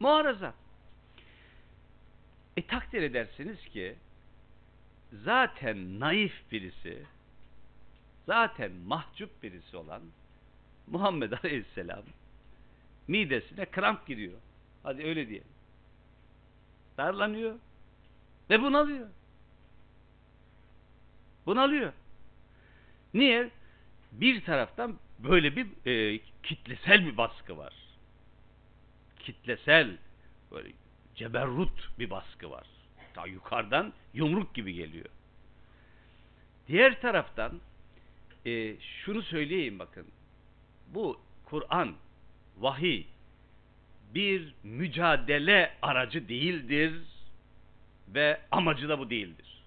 Muharaza. E takdir edersiniz ki zaten naif birisi, zaten mahcup birisi olan Muhammed Aleyhisselam midesine kramp giriyor. Hadi öyle diyelim. Darlanıyor ve bunalıyor. Bunalıyor. Niye? Bir taraftan böyle bir e, kitlesel bir baskı var. Kitlesel böyle ceberrut bir baskı var. Ta yukarıdan yumruk gibi geliyor. Diğer taraftan e, şunu söyleyeyim bakın. Bu Kur'an, vahiy bir mücadele aracı değildir ve amacı da bu değildir.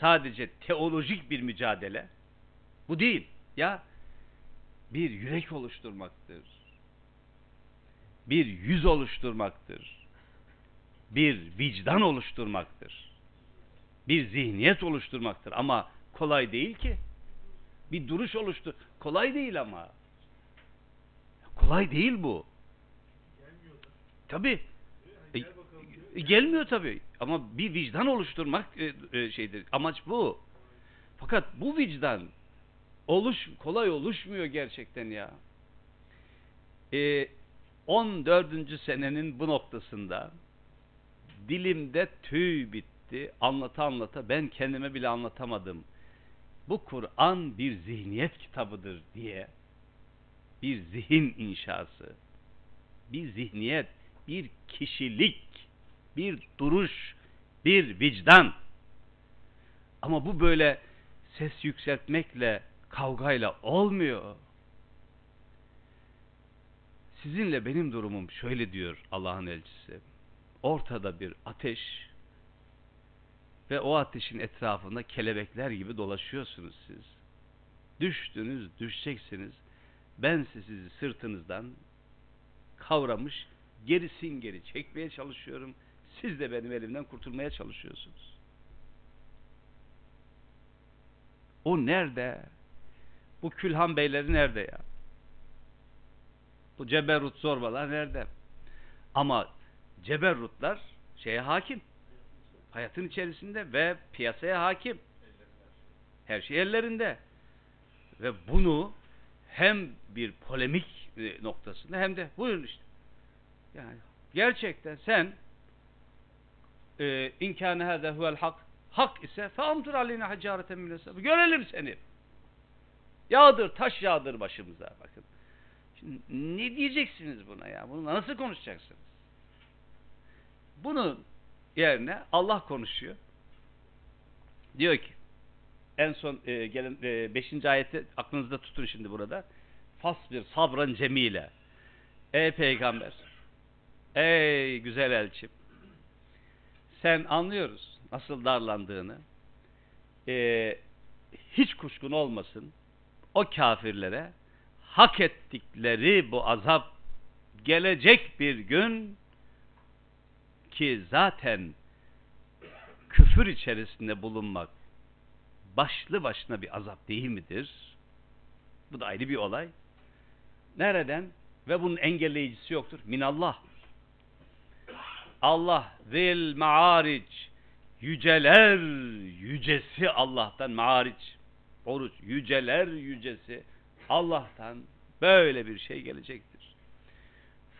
Sadece teolojik bir mücadele bu değil. Ya bir yürek oluşturmaktır. Bir yüz oluşturmaktır. Bir vicdan oluşturmaktır. Bir zihniyet oluşturmaktır ama kolay değil ki. Bir duruş oluştur. Kolay değil ama. Kolay değil bu. Tabi. E, e, gelmiyor tabi. Ama bir vicdan oluşturmak e, e, şeydir. Amaç bu. Fakat bu vicdan oluş kolay oluşmuyor gerçekten ya. E, 14. senenin bu noktasında dilimde tüy bitti. Anlata anlata ben kendime bile anlatamadım. Bu Kur'an bir zihniyet kitabıdır diye bir zihin inşası, bir zihniyet, bir kişilik, bir duruş, bir vicdan. Ama bu böyle ses yükseltmekle, kavgayla olmuyor. Sizinle benim durumum şöyle diyor Allah'ın elçisi. Ortada bir ateş ve o ateşin etrafında kelebekler gibi dolaşıyorsunuz siz. Düştünüz, düşeceksiniz. Ben sizi sırtınızdan kavramış, gerisin geri çekmeye çalışıyorum. Siz de benim elimden kurtulmaya çalışıyorsunuz. O nerede? Bu külhan beyleri nerede ya? Bu ceberrut zorbalar nerede? Ama ceberrutlar şeye hakim. Hayatın içerisinde ve piyasaya hakim. Her şey ellerinde. Ve bunu hem bir polemik e, noktasında hem de buyurun işte. Yani gerçekten sen e, inkâne hâzâ huvel hak hak ise feamtur aleyne hacâreten min Görelim seni. Yağdır, taş yağdır başımıza. Bakın. Şimdi ne diyeceksiniz buna ya? Bunu nasıl konuşacaksınız? Bunun yerine Allah konuşuyor. Diyor ki en son e, gelen 5. E, ayeti aklınızda tutun şimdi burada. Fasbir sabran cemile. Ey peygamber. Ey güzel elçim. Sen anlıyoruz nasıl darlandığını. E, hiç kuşkun olmasın. O kafirlere hak ettikleri bu azap gelecek bir gün ki zaten küfür içerisinde bulunmak başlı başına bir azap değil midir? Bu da ayrı bir olay. Nereden? Ve bunun engelleyicisi yoktur. Minallah. Allah zil maaric yüceler yücesi Allah'tan mariç oruç yüceler yücesi Allah'tan böyle bir şey gelecektir.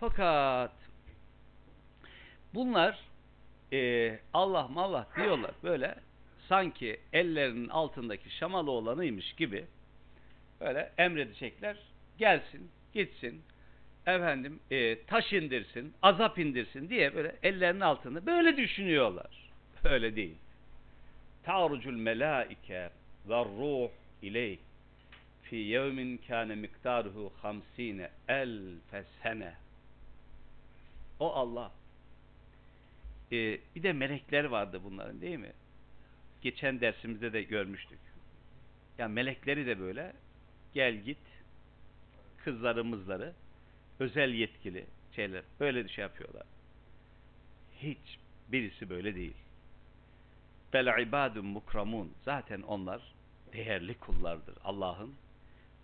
Fakat bunlar e, Allah mallah diyorlar böyle sanki ellerinin altındaki şamalı olanıymış gibi böyle emredecekler gelsin gitsin efendim e, taş indirsin azap indirsin diye böyle ellerinin altında böyle düşünüyorlar. Öyle değil. Ta'rucul melaike ve ruh ileyh fi yevmin kâne miktaruhu hamsine elfe sene. O Allah. Ee, bir de melekler vardı bunların değil mi? Geçen dersimizde de görmüştük. Ya melekleri de böyle gel git kızlarımızları özel yetkili şeyler böyle şey yapıyorlar. Hiç birisi böyle değil. Bel ibadun mukramun. Zaten onlar değerli kullardır Allah'ın.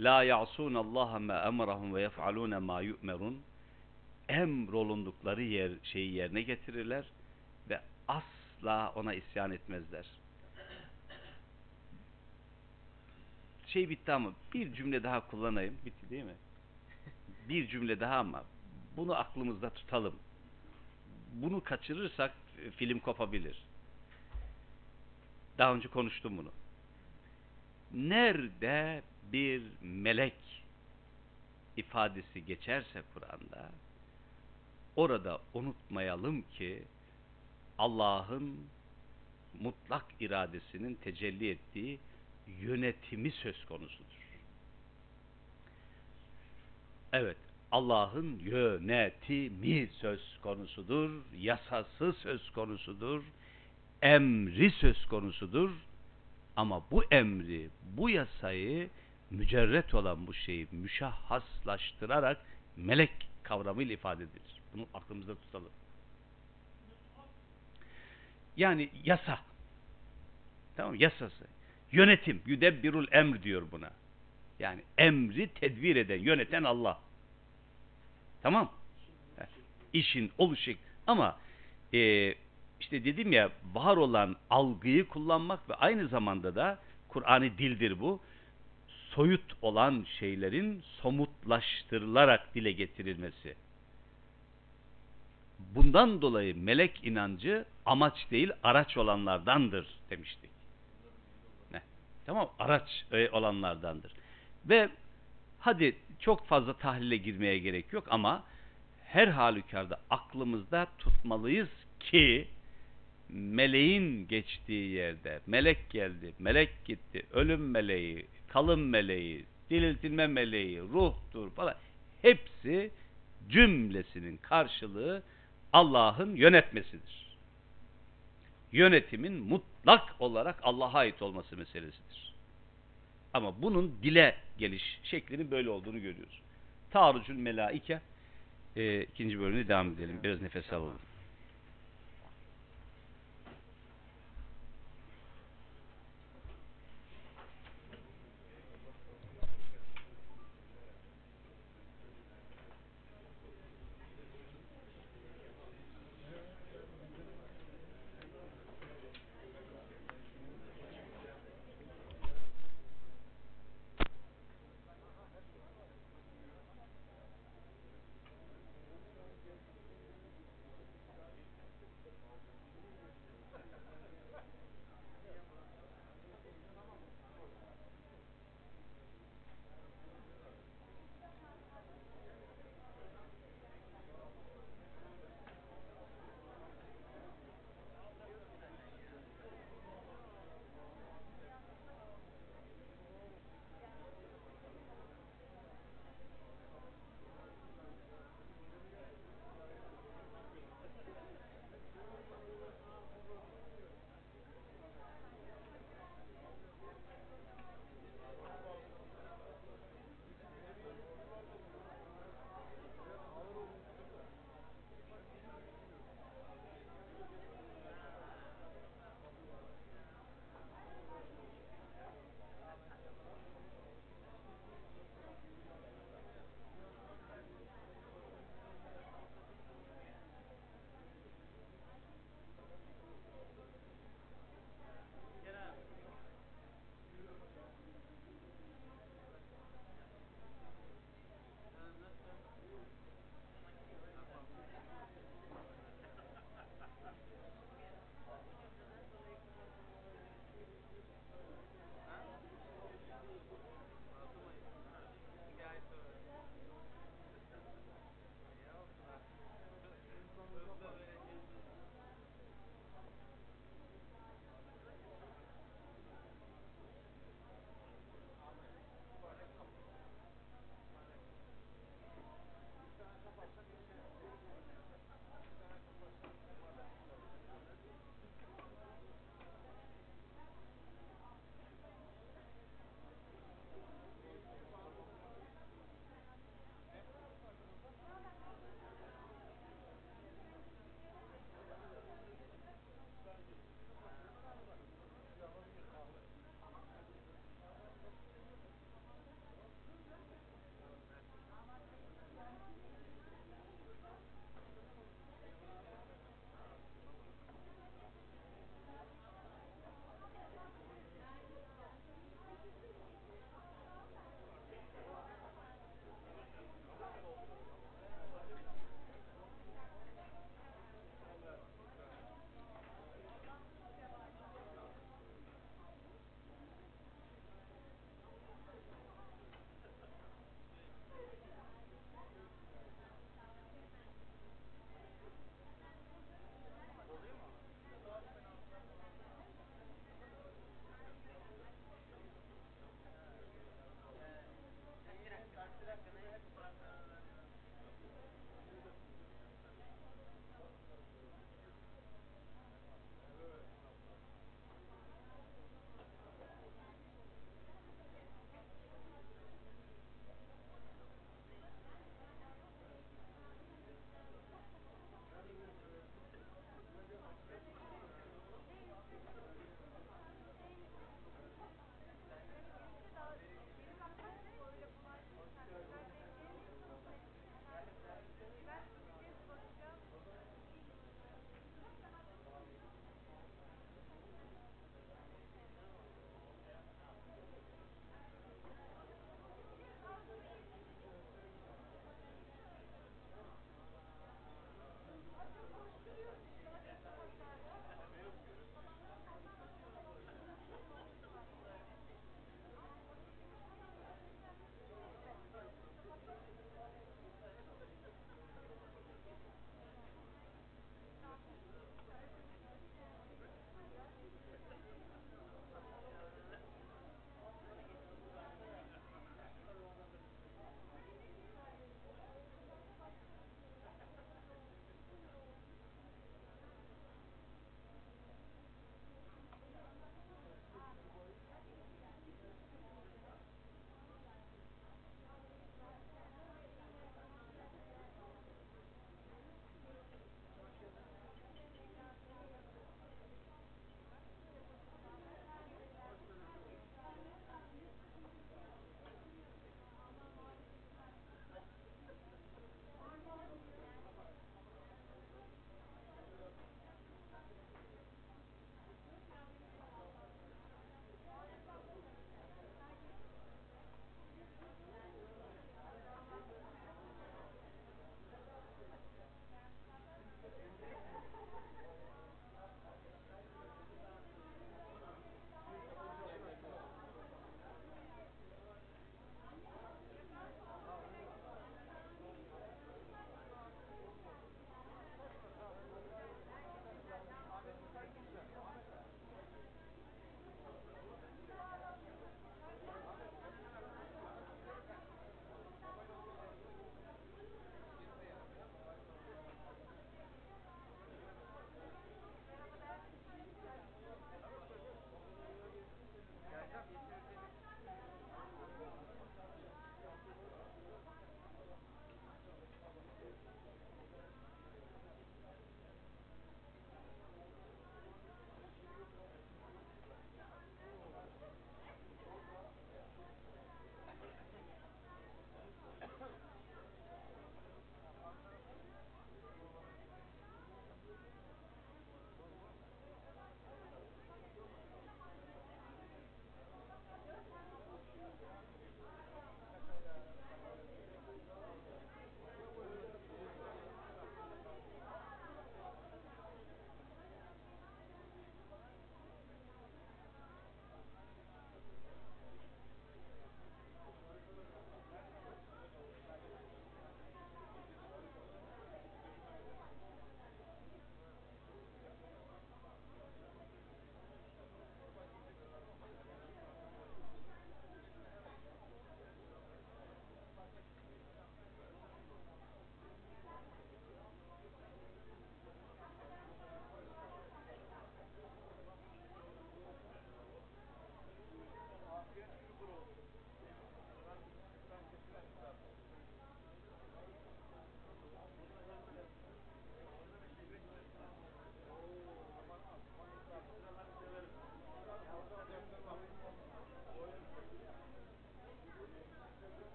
La ya'sun Allah ma emrahum ve yef'alun ma yu'merun. Emrolundukları yer şeyi yerine getirirler ve asla ona isyan etmezler. Şey bitti ama bir cümle daha kullanayım. Bitti değil mi? *laughs* Bir cümle daha ama bunu aklımızda tutalım. Bunu kaçırırsak film kopabilir. Daha önce konuştum bunu. Nerede bir melek ifadesi geçerse Kur'an'da orada unutmayalım ki Allah'ın mutlak iradesinin tecelli ettiği yönetimi söz konusudur. Evet, Allah'ın yönetimi söz konusudur, yasası söz konusudur, emri söz konusudur. Ama bu emri, bu yasayı mücerret olan bu şeyi müşahhaslaştırarak melek kavramıyla ifade edilir. Bunu aklımızda tutalım. Yani yasa. Tamam yasası. Yönetim. Yüdebbirul emr diyor buna. Yani emri tedbir eden, yöneten Allah. Tamam. İşin oluşu. Ama e, işte dedim ya var olan algıyı kullanmak ve aynı zamanda da Kur'an'ı dildir bu. Soyut olan şeylerin somutlaştırılarak dile getirilmesi. Bundan dolayı melek inancı amaç değil araç olanlardandır demiştik. Tamam araç e, olanlardandır. Ve hadi çok fazla tahlile girmeye gerek yok ama her halükarda aklımızda tutmalıyız ki meleğin geçtiği yerde melek geldi, melek gitti, ölüm meleği, kalım meleği, diriltilme meleği, ruhtur falan hepsi cümlesinin karşılığı Allah'ın yönetmesidir. Yönetimin mutlak olarak Allah'a ait olması meselesidir. Ama bunun dile geliş şeklinin böyle olduğunu görüyoruz. Tarucul melaike e, ikinci bölümüne devam edelim. Biraz nefes alalım.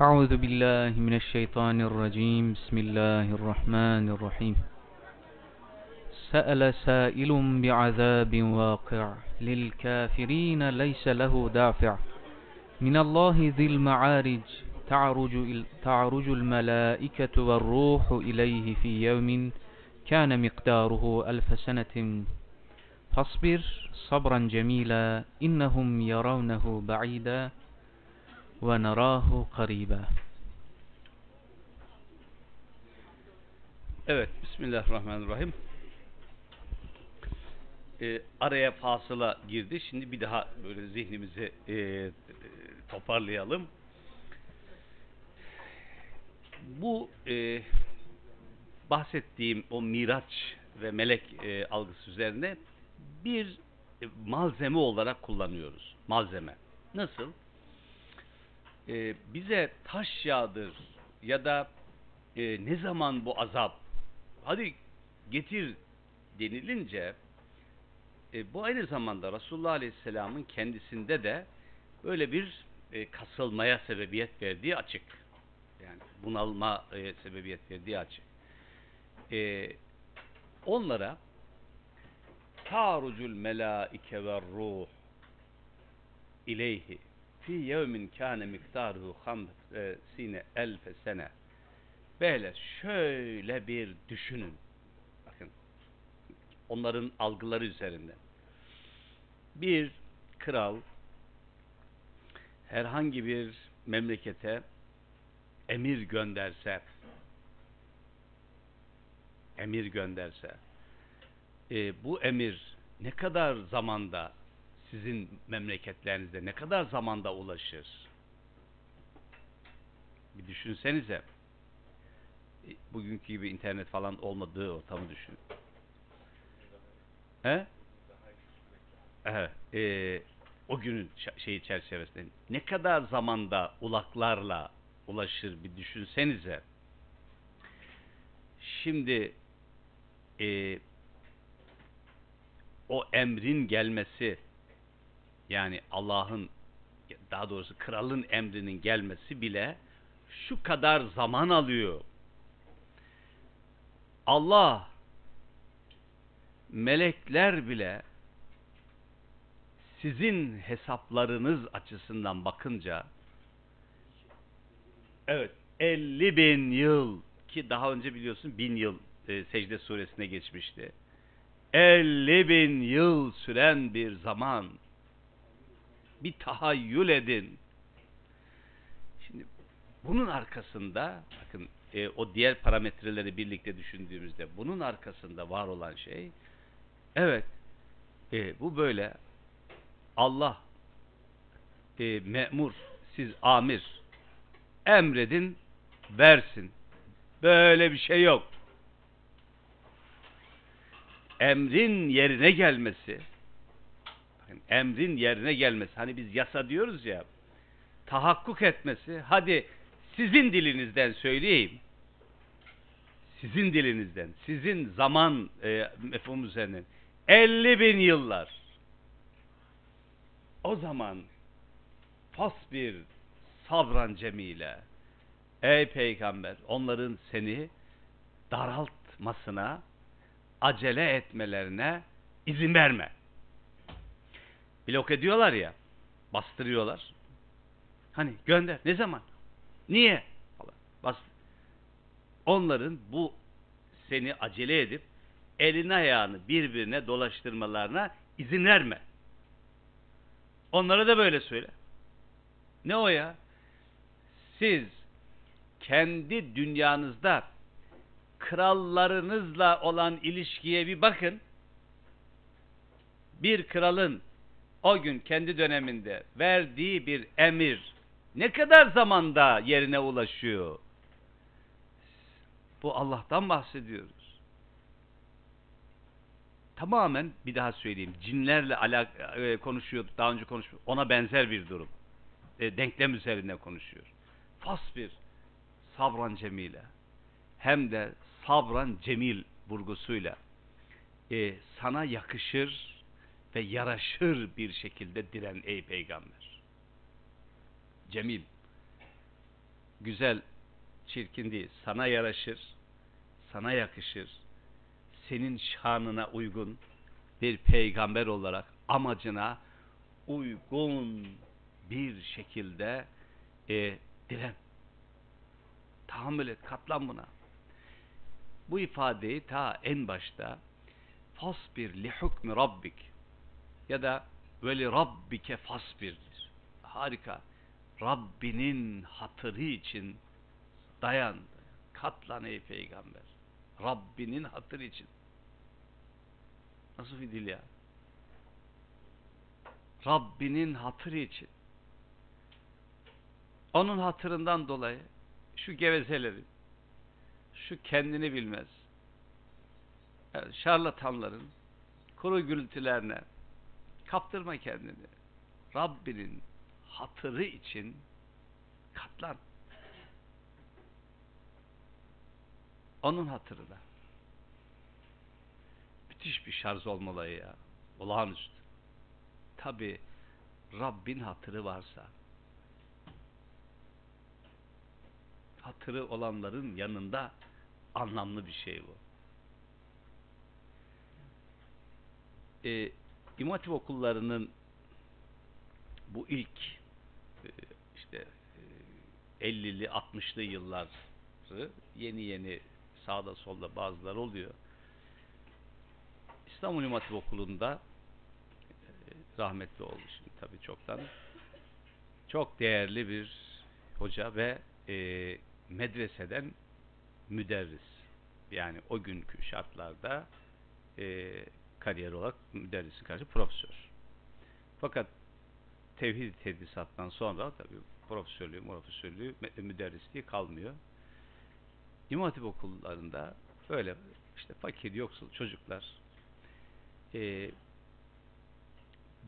أعوذ بالله من الشيطان الرجيم. بسم الله الرحمن الرحيم. سأل سائل بعذاب واقع. للكافرين ليس له دافع. من الله ذي المعارج. تعرج, تعرج الملائكة والروح إليه في يوم كان مقداره ألف سنة. فاصبر صبرا جميلا. إنهم يرونه بعيدا. ونراه قريبا Evet, Bismillahirrahmanirrahim. Ee, araya fasıla girdi. Şimdi bir daha böyle zihnimizi e, e, toparlayalım. Bu e, bahsettiğim o miraç ve melek e, algısı üzerine bir e, malzeme olarak kullanıyoruz. Malzeme. Nasıl? E, bize taş yağdır ya da e, ne zaman bu azap hadi getir denilince e, bu aynı zamanda Resulullah Aleyhisselam'ın kendisinde de böyle bir e, kasılmaya sebebiyet verdiği açık. Yani bunalma e, sebebiyet verdiği açık. E, onlara tarucul melaike ve ruh ileyhi fi yevmin kâne miktaruhu hamsine elfe sene. Böyle şöyle bir düşünün. Bakın onların algıları üzerinden bir kral herhangi bir memlekete emir gönderse emir gönderse e, bu emir ne kadar zamanda sizin memleketlerinizde ne kadar zamanda ulaşır? Bir düşünsenize. E, Bugünkü gibi internet falan olmadığı ortamı düşün. He? Evet. E, o günün şeyi çerçevesinde ne kadar zamanda ulaklarla ulaşır bir düşünsenize. Şimdi e, o emrin gelmesi yani Allah'ın daha doğrusu kralın emrinin gelmesi bile şu kadar zaman alıyor. Allah melekler bile sizin hesaplarınız açısından bakınca evet 50 bin yıl ki daha önce biliyorsun bin yıl e, secde suresine geçmişti. 50 bin yıl süren bir zaman bir tahayyül edin. Şimdi bunun arkasında bakın e, o diğer parametreleri birlikte düşündüğümüzde bunun arkasında var olan şey evet e, bu böyle. Allah e, memur siz amir emredin versin. Böyle bir şey yok. Emrin yerine gelmesi bakın, emrin yerine gelmesi. Hani biz yasa diyoruz ya tahakkuk etmesi. Hadi sizin dilinizden söyleyeyim. Sizin dilinizden sizin zaman e, mefhum üzerinden 50 bin yıllar. O zaman fasbir sabran cemile ey peygamber onların seni daraltmasına acele etmelerine izin verme. Blok ediyorlar ya, bastırıyorlar. Hani gönder, ne zaman? Niye? Falan. Bas. Onların bu seni acele edip elini ayağını birbirine dolaştırmalarına izin verme. Onlara da böyle söyle. Ne o ya? Siz kendi dünyanızda krallarınızla olan ilişkiye bir bakın. Bir kralın o gün kendi döneminde verdiği bir emir ne kadar zamanda yerine ulaşıyor? Bu Allah'tan bahsediyoruz. Tamamen bir daha söyleyeyim. Cinlerle alak e, konuşuyorduk. Daha önce konuştuk. Ona benzer bir durum. E, denklem üzerinde konuşuyor. Fasbir sabran cemile. Hem de sabran cemil vurgusuyla e, sana yakışır ve yaraşır bir şekilde diren ey peygamber. Cemil. güzel, çirkin değil. Sana yaraşır, sana yakışır, senin şanına uygun bir peygamber olarak amacına uygun bir şekilde e, diren. Tahammül et, katlan buna. Bu ifadeyi ta en başta fasbir li hukmi rabbik ya da li rabbike fasbirdir. Harika. Rabbinin hatırı için dayan. Katlan ey peygamber. Rabbinin hatırı için. Nasıl bir dil ya? Rabbinin hatırı için. Onun hatırından dolayı şu gevezelerin, şu kendini bilmez, yani şarlatanların kuru gürültülerine kaptırma kendini. Rabbinin hatırı için katlan. Onun hatırına. Müthiş bir şarj olmalı ya. Olağanüstü. Tabi Rabbin hatırı varsa hatırı olanların yanında anlamlı bir şey bu. Ee, Hatip okullarının bu ilk e, işte e, 50'li 60'lı yılları yeni yeni sağda solda bazılar oluyor. İstanbul Hatip Okulu'nda e, rahmetli oldu şimdi tabii çoktan. Çok değerli bir hoca ve e, medreseden müderris. Yani o günkü şartlarda e, kariyer olarak müderrisin karşı profesör. Fakat tevhid tedrisattan sonra tabii profesörlüğü, profesörlüğü, müderrisliği kalmıyor. İmam Hatip okullarında böyle işte fakir, yoksul çocuklar e,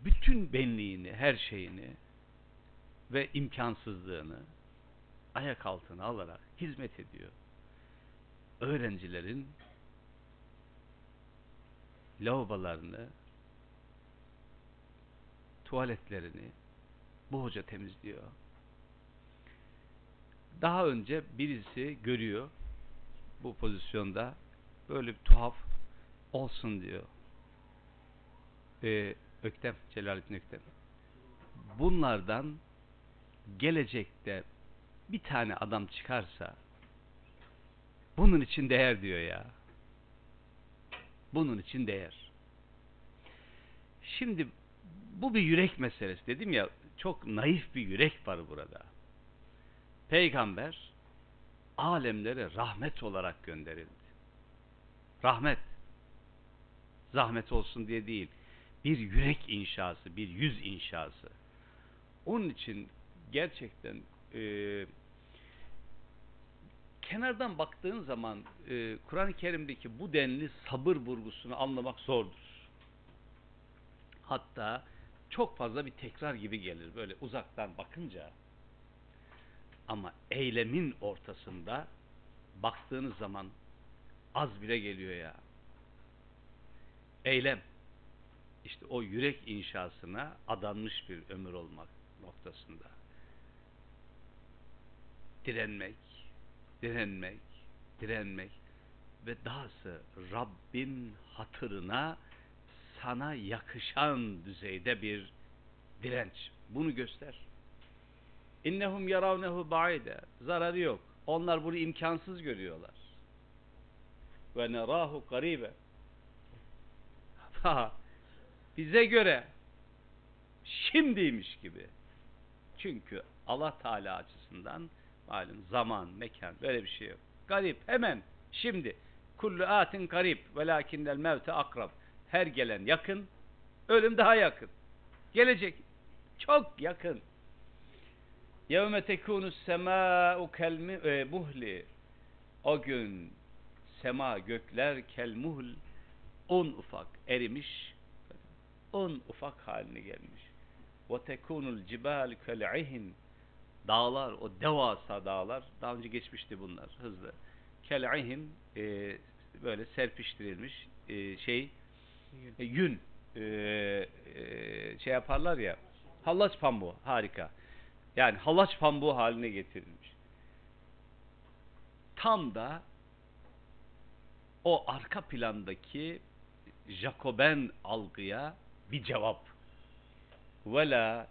bütün benliğini, her şeyini ve imkansızlığını ayak altına alarak hizmet ediyor. Öğrencilerin lavabolarını, tuvaletlerini bu hoca temizliyor. Daha önce birisi görüyor bu pozisyonda böyle bir tuhaf olsun diyor. Ee, Öktem, Celalettin Öktem. Bunlardan gelecekte bir tane adam çıkarsa bunun için değer diyor ya. Bunun için değer. Şimdi bu bir yürek meselesi dedim ya çok naif bir yürek var burada. Peygamber alemlere rahmet olarak gönderildi. Rahmet. Zahmet olsun diye değil. Bir yürek inşası, bir yüz inşası. Onun için gerçekten e, kenardan baktığın zaman e, Kur'an-ı Kerim'deki bu denli sabır vurgusunu anlamak zordur. Hatta çok fazla bir tekrar gibi gelir böyle uzaktan bakınca. Ama eylemin ortasında baktığınız zaman az bile geliyor ya. Eylem. İşte o yürek inşasına adanmış bir ömür olmak noktasında. Direnmek, direnmek, direnmek ve dahası Rabbin hatırına sana yakışan düzeyde bir direnç. Bunu göster. İnnehum yaravnehu ba'ide. Zararı yok. Onlar bunu imkansız görüyorlar. Ve nerahu garibe. Bize göre şimdiymiş gibi. Çünkü Allah Teala açısından malum zaman, mekan böyle bir şey yok. Garip hemen şimdi kullu atin garip velakinnel mevte akrab. Her gelen yakın, ölüm daha yakın. Gelecek çok yakın. Yevme tekunu semâ'u kelmi e, muhli. O gün sema gökler kelmuhl un ufak erimiş un ufak haline gelmiş. Ve tekunul cibal kel'ihin dağlar o devasa dağlar daha önce geçmişti bunlar hızlı. Kel'ihin e, böyle serpiştirilmiş e, şey e, yün e, e, şey yaparlar ya hallaç pambuğu harika. Yani hallaç pambuğu haline getirilmiş. tam da o arka plandaki Jacoben algıya bir cevap. Vela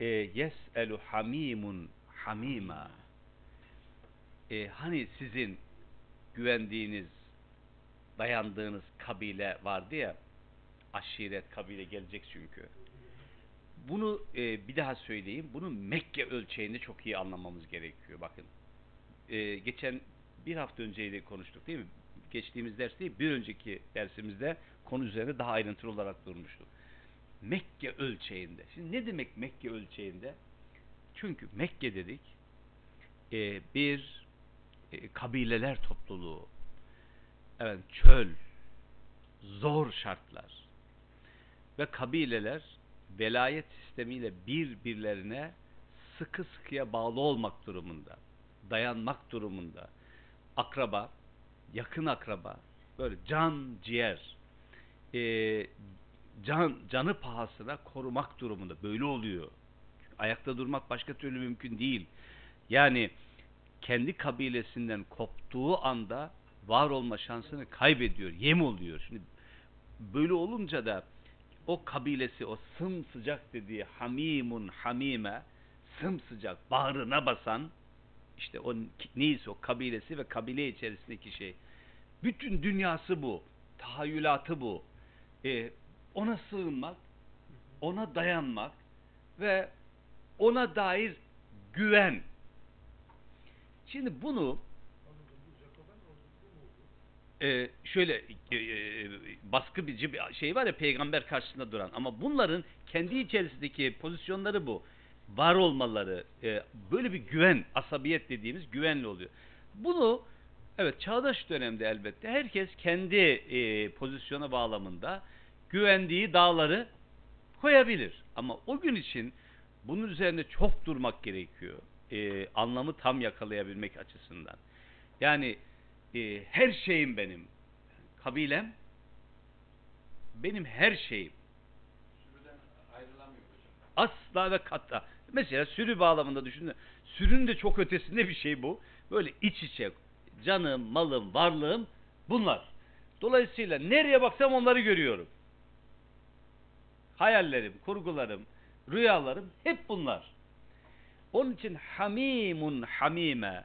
e, yes'elu hamimun hamima. E, hani sizin güvendiğiniz, dayandığınız kabile vardı ya, aşiret kabile gelecek çünkü. Bunu e, bir daha söyleyeyim. Bunu Mekke ölçeğinde çok iyi anlamamız gerekiyor. Bakın. E, geçen bir hafta önceydi konuştuk değil mi? Geçtiğimiz ders değil, bir önceki dersimizde konu üzerine daha ayrıntılı olarak durmuştuk. Mekke ölçeğinde. Şimdi ne demek Mekke ölçeğinde? Çünkü Mekke dedik e, bir e, kabileler topluluğu. Evet, çöl, zor şartlar ve kabileler velayet sistemiyle birbirlerine sıkı sıkıya bağlı olmak durumunda, dayanmak durumunda, akraba, yakın akraba, böyle can ciğer, e, can canı pahasına korumak durumunda. Böyle oluyor. Ayakta durmak başka türlü mümkün değil. Yani kendi kabilesinden koptuğu anda var olma şansını kaybediyor, yem oluyor. Şimdi böyle olunca da o kabilesi, o sımsıcak dediği hamimun hamime, sımsıcak, bağrına basan, işte o neyse o kabilesi ve kabile içerisindeki şey. Bütün dünyası bu, tahayyülatı bu. Ee, ona sığınmak, ona dayanmak ve ona dair güven. Şimdi bunu e, şöyle e, e, baskı bir bir şey var ya peygamber karşısında duran ama bunların kendi içerisindeki pozisyonları bu. Var olmaları, e, böyle bir güven, asabiyet dediğimiz güvenli oluyor. Bunu evet çağdaş dönemde elbette herkes kendi e, pozisyona bağlamında güvendiği dağları koyabilir. Ama o gün için bunun üzerine çok durmak gerekiyor. E, anlamı tam yakalayabilmek açısından. Yani e, her şeyim benim. Kabilem benim her şeyim. Asla ve katta. Mesela sürü bağlamında düşünün. Sürünün de çok ötesinde bir şey bu. Böyle iç içe canım, malım, varlığım bunlar. Dolayısıyla nereye baksam onları görüyorum. Hayallerim, kurgularım, rüyalarım hep bunlar. Onun için hamimun hamime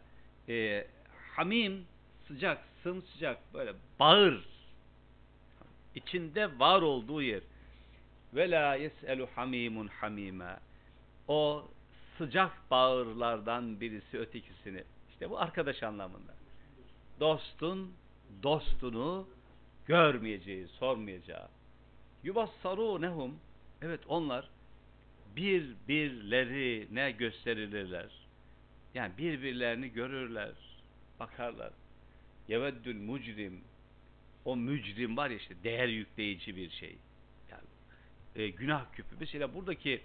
e, hamim sıcak, sımsıcak böyle bağır içinde var olduğu yer. Ve la yes'elu hamimun hamime. O sıcak bağırlardan birisi ötekisini. İşte bu arkadaş anlamında. Dostun dostunu görmeyeceği, sormayacağı. Yubassarunehum. Evet onlar birbirlerine gösterilirler. Yani birbirlerini görürler, bakarlar. Yeveddül mucrim o mücrim var ya işte değer yükleyici bir şey. Yani e, günah küpü. Mesela buradaki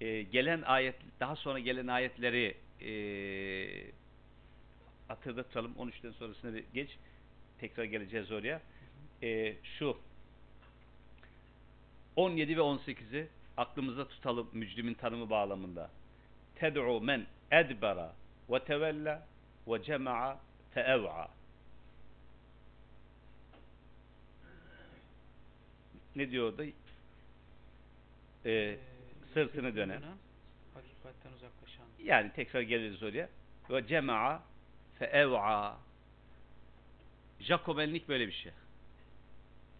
e, gelen ayet daha sonra gelen ayetleri e, hatırlatalım. 13'ten sonrasına bir geç. Tekrar geleceğiz oraya. E, şu 17 ve 18'i aklımızda tutalım mücrimin tanımı bağlamında. Ted'u men edbara ve tevella ve cema'a feev'a. Ne diyor orada? Ee, sırtını dönen. Hakikatten uzaklaşan. Yani tekrar geliriz oraya. Ve cema'a feev'a. Jacobenlik böyle bir şey.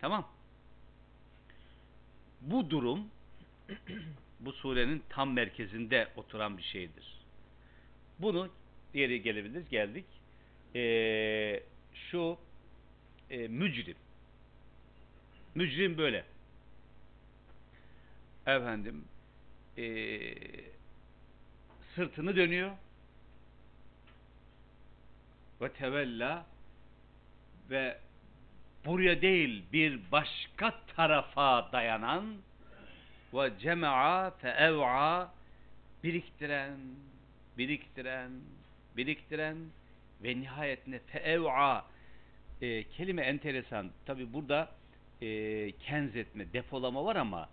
Tamam. Bu durum *clears throat* bu surenin tam merkezinde oturan bir şeydir. Bunu diğeri gelebiliriz. Geldik. Ee, şu e, mücrim. Mücrim böyle. Efendim e, sırtını dönüyor ve tevella ve buraya değil bir başka tarafa dayanan ve cema'a feev'a biriktiren, biriktiren, biriktiren ve nihayetinde feev'a e, kelime enteresan. Tabi burada e, kenzetme, depolama var ama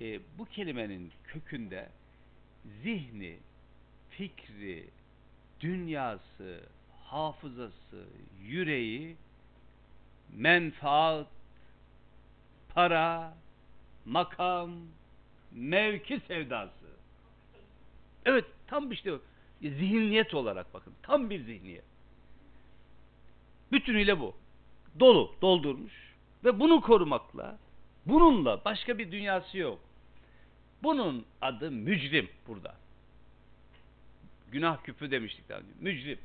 e, bu kelimenin kökünde zihni, fikri, dünyası, hafızası, yüreği menfaat, para, makam, mevki sevdası. Evet tam işte o. zihniyet olarak bakın. Tam bir zihniyet. Bütünüyle bu. Dolu, doldurmuş. Ve bunu korumakla, bununla başka bir dünyası yok. Bunun adı mücrim burada. Günah küpü demiştik daha önce. Mücrim.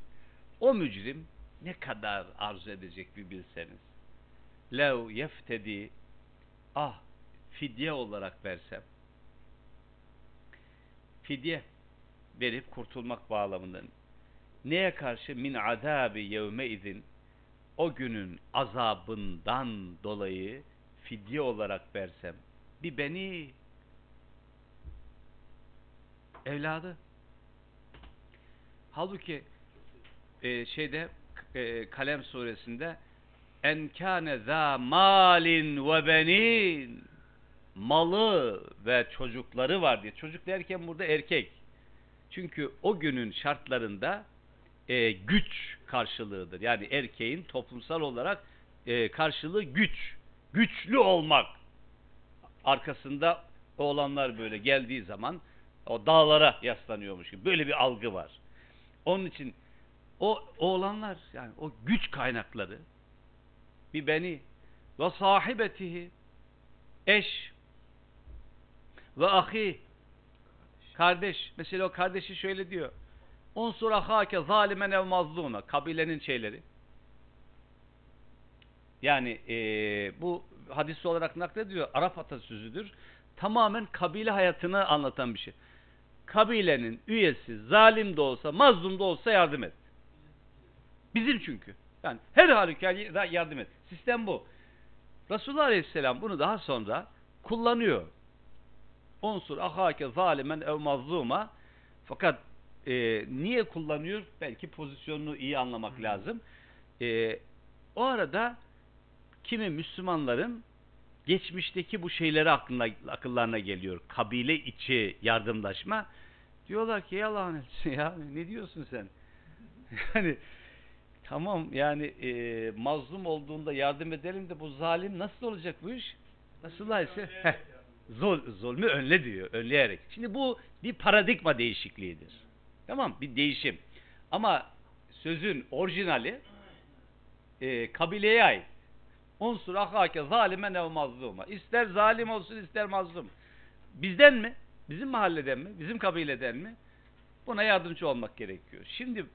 O mücrim ne kadar arzu edecek bir bilseniz. Lev yeftedi ah fidye olarak versem. Fidye verip kurtulmak bağlamından neye karşı? Min azabi yevme izin. O günün azabından dolayı fidye olarak versem. Bir beni evladı. Halbuki e, şeyde e, Kalem suresinde en kâne zâ malin ve benin malı ve çocukları var diye. Çocuk derken burada erkek. Çünkü o günün şartlarında e, güç karşılığıdır. Yani erkeğin toplumsal olarak e, karşılığı güç. Güçlü olmak. Arkasında oğlanlar böyle geldiği zaman o dağlara yaslanıyormuş gibi. Böyle bir algı var. Onun için o oğlanlar yani o güç kaynakları bir beni ve sahibetihi eş ve ahi kardeş. Mesela o kardeşi şöyle diyor. Unsur ahake zalimen ev mazluna. Kabilenin şeyleri. Yani e, bu hadis olarak naklediyor. Arap atasözüdür. Tamamen kabile hayatını anlatan bir şey. Kabilenin üyesi zalim de olsa, mazlum da olsa yardım et. Bizim çünkü. Yani her halükarda yardım et. Sistem bu. Resulullah Aleyhisselam bunu daha sonra kullanıyor. Unsur ahake zalimen ev mazluma fakat e, niye kullanıyor? Belki pozisyonunu iyi anlamak lazım. E, o arada kimi Müslümanların geçmişteki bu şeyleri aklına, akıllarına geliyor. Kabile içi yardımlaşma. Diyorlar ki ya lanet ya ne diyorsun sen? *laughs* yani Tamam yani e, mazlum olduğunda yardım edelim de bu zalim nasıl olacak bu iş? Nasıl ise zul, zulmü önle diyor. Önleyerek. Şimdi bu bir paradigma değişikliğidir. Tamam bir değişim. Ama sözün orijinali e, kabileye ait. Unsur ahake zalimen ev mazluma. İster zalim olsun ister mazlum. Bizden mi? Bizim mahalleden mi? Bizim kabileden mi? Buna yardımcı olmak gerekiyor. Şimdi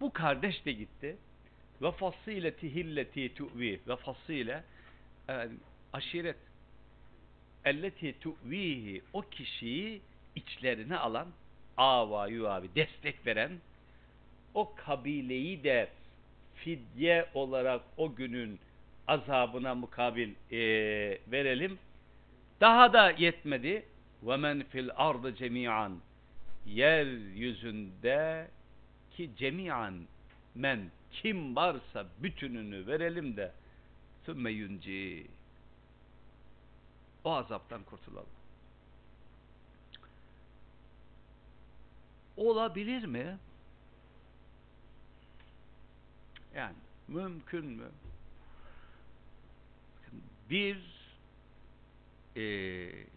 bu kardeş de gitti. Ve fasileti hilleti tu'vi ve fasile aşiret elleti tu'vihi o kişiyi içlerine alan ava yuavi destek veren o kabileyi de fidye olarak o günün azabına mukabil e, verelim. Daha da yetmedi. Ve men fil ardı cemiyan yer yüzünde ki cemiyan men kim varsa bütününü verelim de sümme yunci o azaptan kurtulalım. Olabilir mi? Yani mümkün mü? Bir e,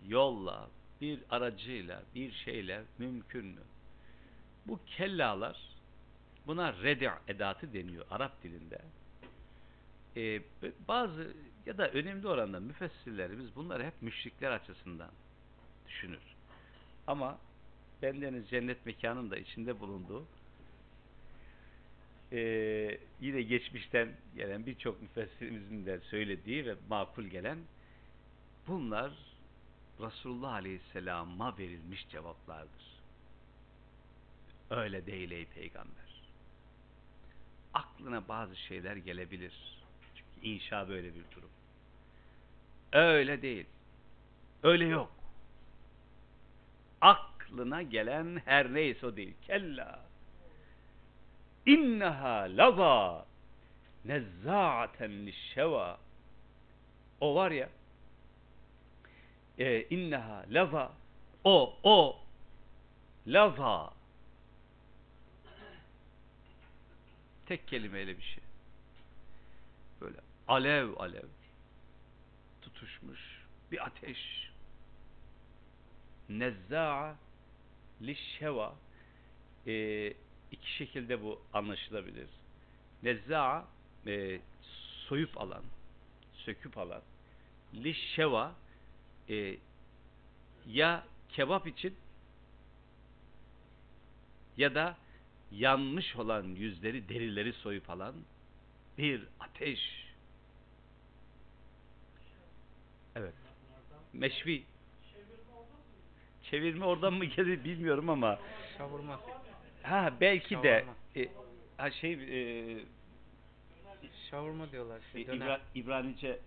yolla, bir aracıyla, bir şeyle mümkün mü? Bu kellalar Buna redi' edatı deniyor Arap dilinde. Ee, bazı ya da önemli oranda müfessirlerimiz bunları hep müşrikler açısından düşünür. Ama bendeniz cennet mekanın da içinde bulunduğu ee, yine geçmişten gelen birçok müfessirimizin de söylediği ve makul gelen bunlar Resulullah Aleyhisselam'a verilmiş cevaplardır. Öyle değil ey peygamber aklına bazı şeyler gelebilir. Çünkü inşa böyle bir durum. Öyle değil. Öyle yok. Aklına gelen her neyse o değil. Kella. İnneha lava nezza'aten lişşeva o var ya e, inneha lava o o lava Tek kelimeyle bir şey. Böyle alev alev tutuşmuş bir ateş. Nezza'a lişheva e, iki şekilde bu anlaşılabilir. Nezza'a e, soyup alan, söküp alan. Lişheva e, ya kebap için ya da yanmış olan yüzleri, derileri soyup alan bir ateş. Evet. Meşvi. Çevirme oradan mı geldi bilmiyorum ama Şavurma. ha belki de e, ha şey e, Şavurma diyorlar. Şey, döner. İbra, İbranice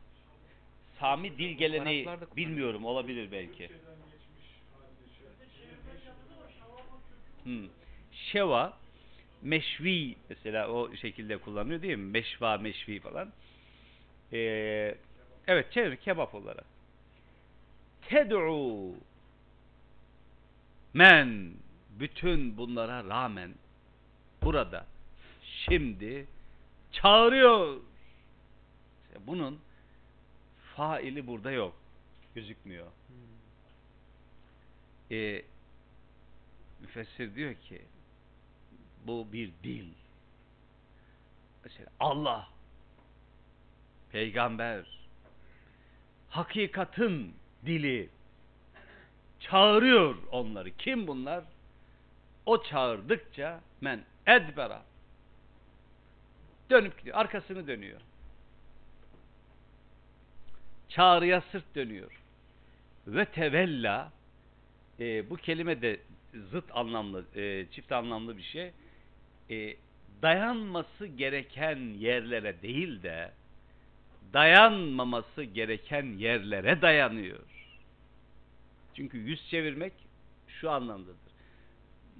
Sami dil geleneği bilmiyorum olabilir belki. Hmm. Şeva meşvi mesela o şekilde kullanıyor değil mi? Meşva, meşvi falan. Ee, evet çevir kebap olarak. Ted'u men bütün bunlara rağmen burada şimdi çağırıyor. İşte Bunun faili burada yok. Gözükmüyor. Hmm. Ee, müfessir diyor ki bu bir dil. Mesela Allah, peygamber, hakikatin dili çağırıyor onları. Kim bunlar? O çağırdıkça men edbera dönüp gidiyor. Arkasını dönüyor. Çağrıya sırt dönüyor. Ve tevella e, bu kelime de zıt anlamlı, e, çift anlamlı bir şey. E, dayanması gereken yerlere değil de dayanmaması gereken yerlere dayanıyor. Çünkü yüz çevirmek şu anlamdadır.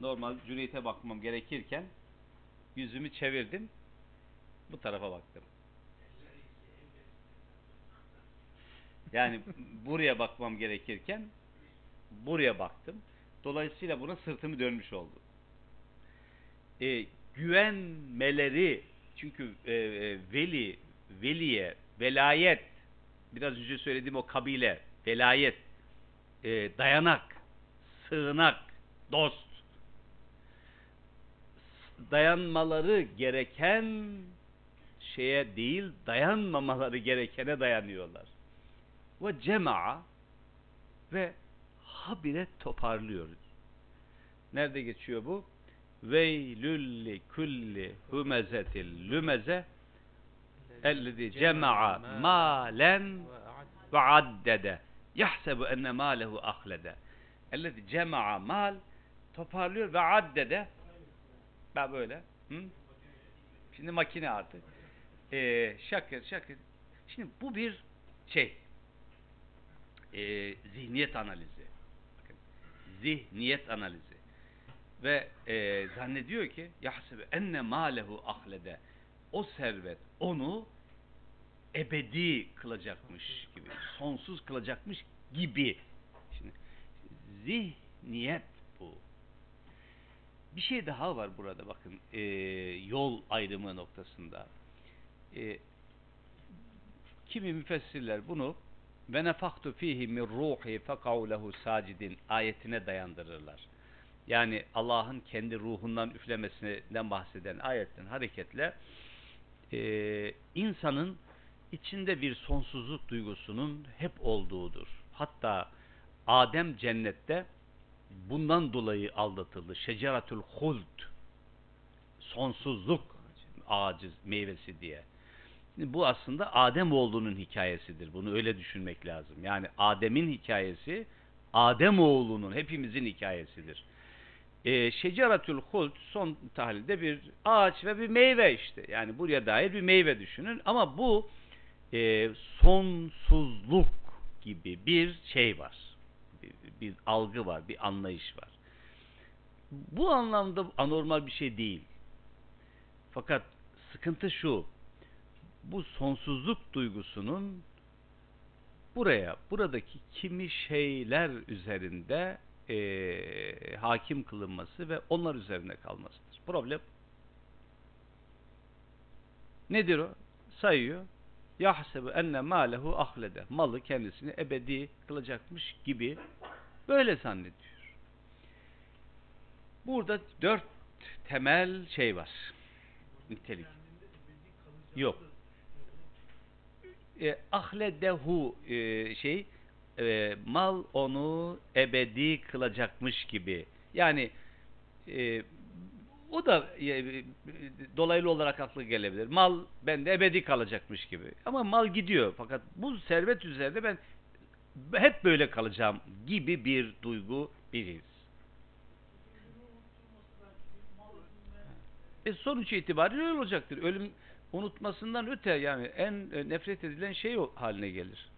Normal Cüneyt'e bakmam gerekirken yüzümü çevirdim. Bu tarafa baktım. Yani buraya bakmam gerekirken buraya baktım. Dolayısıyla buna sırtımı dönmüş oldu. E, güvenmeleri çünkü e, e, veli, veliye, velayet biraz önce söylediğim o kabile, velayet, e, dayanak, sığınak, dost dayanmaları gereken şeye değil, dayanmamaları gerekene dayanıyorlar. Ve cema'a ve habire toparlıyor. Nerede geçiyor bu? Veylülli kulli humezetil lümeze ellezî cema'a malen ve addede. yahsebu enne mâlehu ahlede. Ellezî cema'a mal toparlıyor ve addede. Ben böyle hı? şimdi makine artık. Ee, şakır şakır şimdi bu bir şey. E, zihniyet analizi. Bakın, zihniyet analizi ve e, zannediyor ki yahsebe enne malehu ahlede. O servet onu ebedi kılacakmış gibi sonsuz kılacakmış gibi. Şimdi zihniyet bu. Bir şey daha var burada bakın e, yol ayrımı noktasında. E, kimi müfessirler bunu ve nefaktu fihi min ruhi fekau lehu sacidin ayetine dayandırırlar. Yani Allah'ın kendi ruhundan üflemesinden bahseden ayetten hareketle e, insanın içinde bir sonsuzluk duygusunun hep olduğudur. Hatta Adem cennette bundan dolayı aldatıldı. Şeceratül huld sonsuzluk ağacı meyvesi diye. Şimdi bu aslında Adem oğlunun hikayesidir. Bunu öyle düşünmek lazım. Yani Adem'in hikayesi Adem oğlunun hepimizin hikayesidir. Ee, Şeceratül Hult son tahlilde bir ağaç ve bir meyve işte. Yani buraya dair bir meyve düşünün. Ama bu e, sonsuzluk gibi bir şey var. Bir, bir algı var, bir anlayış var. Bu anlamda anormal bir şey değil. Fakat sıkıntı şu bu sonsuzluk duygusunun buraya, buradaki kimi şeyler üzerinde e, hakim kılınması ve onlar üzerine kalmasıdır. Problem Nedir o? Sayıyor. Yahsebu enne malehu ahlede. Malı kendisini ebedi kılacakmış gibi böyle zannediyor. Burada dört temel şey var. Nitelik. Yok. E, ahledehu e, şey e, mal onu ebedi kılacakmış gibi. Yani e, o da e, dolaylı olarak aklı gelebilir. Mal bende ebedi kalacakmış gibi. Ama mal gidiyor. Fakat bu servet üzerinde ben hep böyle kalacağım gibi bir duygu, bir. E sonuç itibariyle olacaktır. Ölüm unutmasından öte yani en e, nefret edilen şey haline gelir.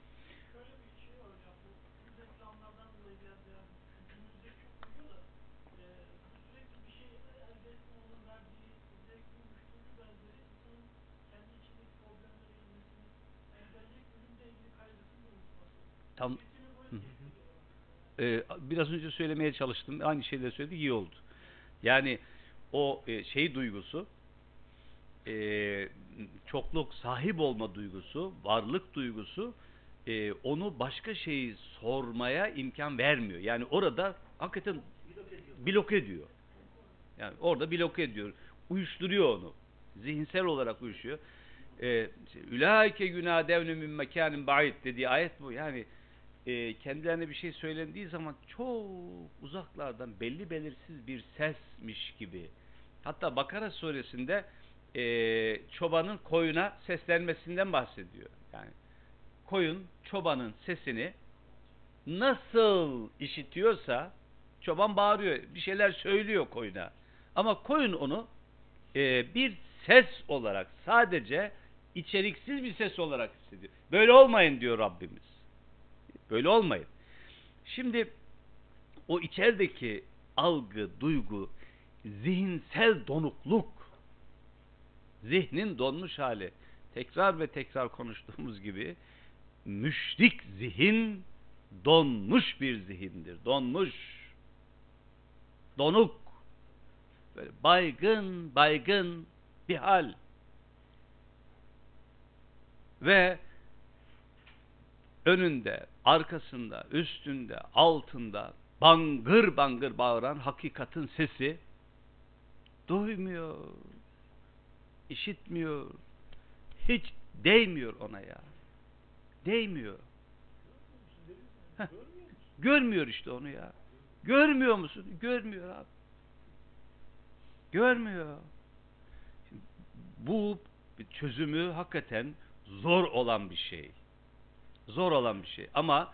Tam. Ee, biraz önce söylemeye çalıştım. Aynı şeyleri söyledik. iyi oldu. Yani o e, şey duygusu e, çokluk sahip olma duygusu, varlık duygusu e, onu başka şeyi sormaya imkan vermiyor. Yani orada hakikaten bloke ediyor. Yani orada bloke ediyor. Uyuşturuyor onu. Zihinsel olarak uyuşuyor. E, Ülaike günah devnü min mekanin ba'id dediği ayet bu. Yani e, kendilerine bir şey söylendiği zaman çok uzaklardan belli belirsiz bir sesmiş gibi. Hatta Bakara suresinde e, çobanın koyuna seslenmesinden bahsediyor. Yani koyun çobanın sesini nasıl işitiyorsa çoban bağırıyor, bir şeyler söylüyor koyuna. Ama koyun onu e, bir ses olarak sadece içeriksiz bir ses olarak hissediyor. Böyle olmayın diyor Rabbimiz. Böyle olmayın. Şimdi o içerideki algı, duygu, zihinsel donukluk, zihnin donmuş hali, tekrar ve tekrar konuştuğumuz gibi müşrik zihin donmuş bir zihindir. Donmuş. Donuk. Böyle baygın, baygın bir hal. Ve önünde, arkasında, üstünde, altında bangır bangır bağıran hakikatin sesi duymuyor, işitmiyor, hiç değmiyor ona ya. Değmiyor. Heh, görmüyor işte onu ya. Görmüyor musun? Görmüyor abi. Görmüyor. Bu çözümü hakikaten zor olan bir şey zor olan bir şey. Ama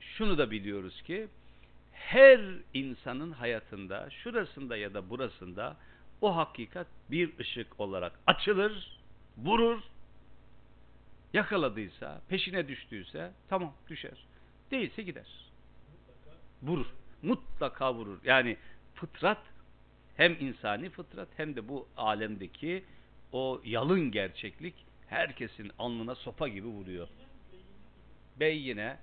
şunu da biliyoruz ki her insanın hayatında şurasında ya da burasında o hakikat bir ışık olarak açılır, vurur. Yakaladıysa, peşine düştüyse tamam düşer. Değilse gider. Vurur. Mutlaka vurur. Yani fıtrat hem insani fıtrat hem de bu alemdeki o yalın gerçeklik herkesin alnına sopa gibi vuruyor beyyine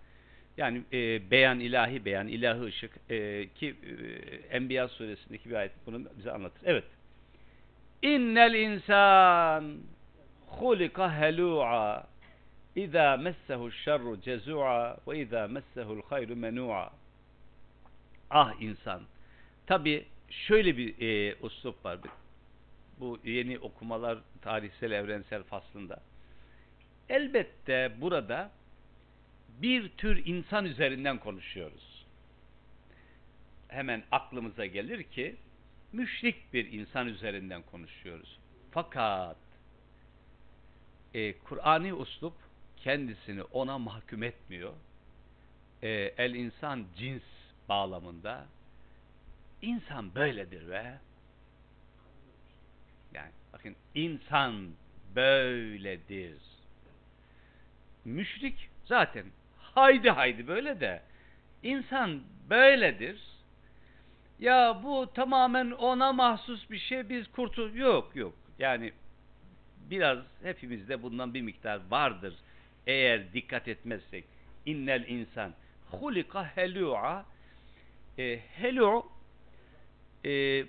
yani e, beyan ilahi beyan ilahi ışık e, ki e, Enbiya suresindeki bir ayet bunu bize anlatır. Evet. İnnel insan hulika helu'a İza messehu şerru cezu'a ve izâ messehu'l hayru menû'a Ah insan. Tabi şöyle bir e, uslup var. Bu yeni okumalar tarihsel evrensel faslında. Elbette burada bir tür insan üzerinden konuşuyoruz. Hemen aklımıza gelir ki müşrik bir insan üzerinden konuşuyoruz. Fakat e, Kur'ani uslup kendisini ona mahkum etmiyor. E, el insan cins bağlamında insan böyledir ve yani bakın insan böyledir. Müşrik zaten haydi haydi böyle de insan böyledir. Ya bu tamamen ona mahsus bir şey biz kurtul yok yok. Yani biraz hepimizde bundan bir miktar vardır. Eğer dikkat etmezsek innel insan hulika helu'a e, helu e,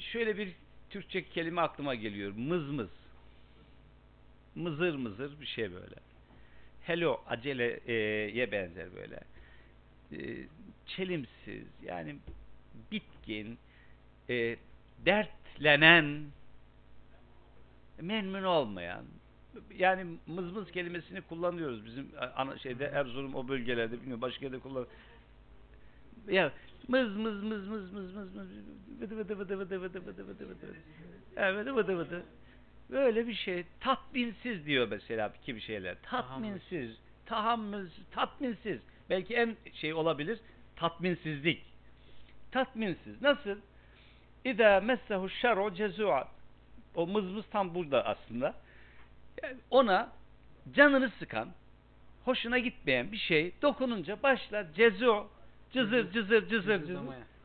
şöyle bir Türkçe kelime aklıma geliyor. Mızmız. mızır mızır bir şey böyle. Hello aceleye benzer böyle. E, çelimsiz yani bitkin, e, dertlenen, memnun olmayan, yani mızmız kelimesini kullanıyoruz bizim ana şeyde Erzurum o bölgelerde bilmiyorum başka yerde kullan. Ya mız mız mız mız mız mız mız vıdı vıdı vıdı vıdı vıdı vıdı vıdı vıdı evet vıdı vıdı vıdı böyle bir şey tatminsiz diyor mesela kimi şeyler. Tatminsiz tahammül tatminsiz. Belki en şey olabilir tatminsizlik. Tatminsiz. Nasıl? İza messehu şer'u cezu'at o mızmız tam burada aslında. Yani ona canını sıkan hoşuna gitmeyen bir şey dokununca başlar cezu cızır cızır. cızır cızır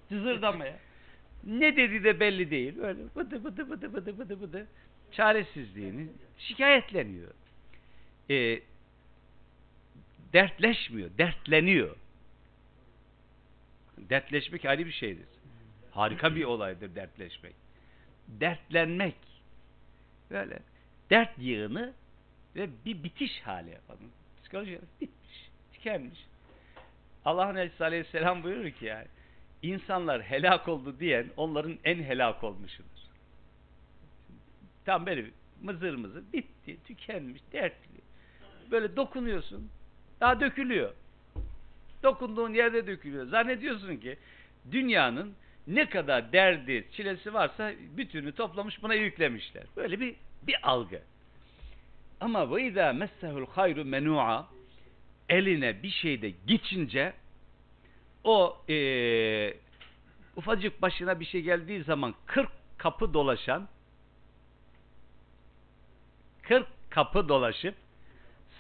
cızırdamaya. Ne dediği de belli değil. Öyle bıdı bıdı bıdı bıdı bıdı bıdı çaresizliğini şikayetleniyor. E, dertleşmiyor, dertleniyor. Dertleşmek ayrı bir şeydir. Harika bir olaydır dertleşmek. Dertlenmek. Böyle dert yığını ve bir bitiş hali yapalım. Psikoloji bitmiş, tükenmiş. Allah'ın Elçisi Aleyhisselam buyurur ki yani insanlar helak oldu diyen onların en helak olmuşudur. Tam böyle mızır mızır bitti, tükenmiş, dertli. Böyle dokunuyorsun, daha dökülüyor. Dokunduğun yerde dökülüyor. Zannediyorsun ki dünyanın ne kadar derdi, çilesi varsa bütünü toplamış buna yüklemişler. Böyle bir bir algı. Ama ve izâ messehul hayru menua eline bir şeyde geçince o e, ufacık başına bir şey geldiği zaman 40 kapı dolaşan 40 kapı dolaşıp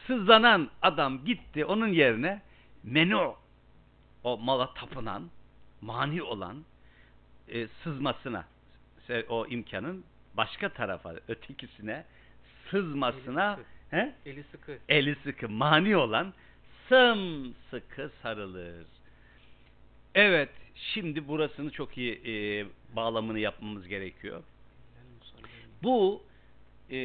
sızlanan adam gitti onun yerine menu o mala tapınan mani olan e, sızmasına o imkanın başka tarafa ötekisine sızmasına Eli he? Eli sıkı. eli sıkı mani olan sımsıkı sarılır. Evet, şimdi burasını çok iyi e, bağlamını yapmamız gerekiyor. Bu e,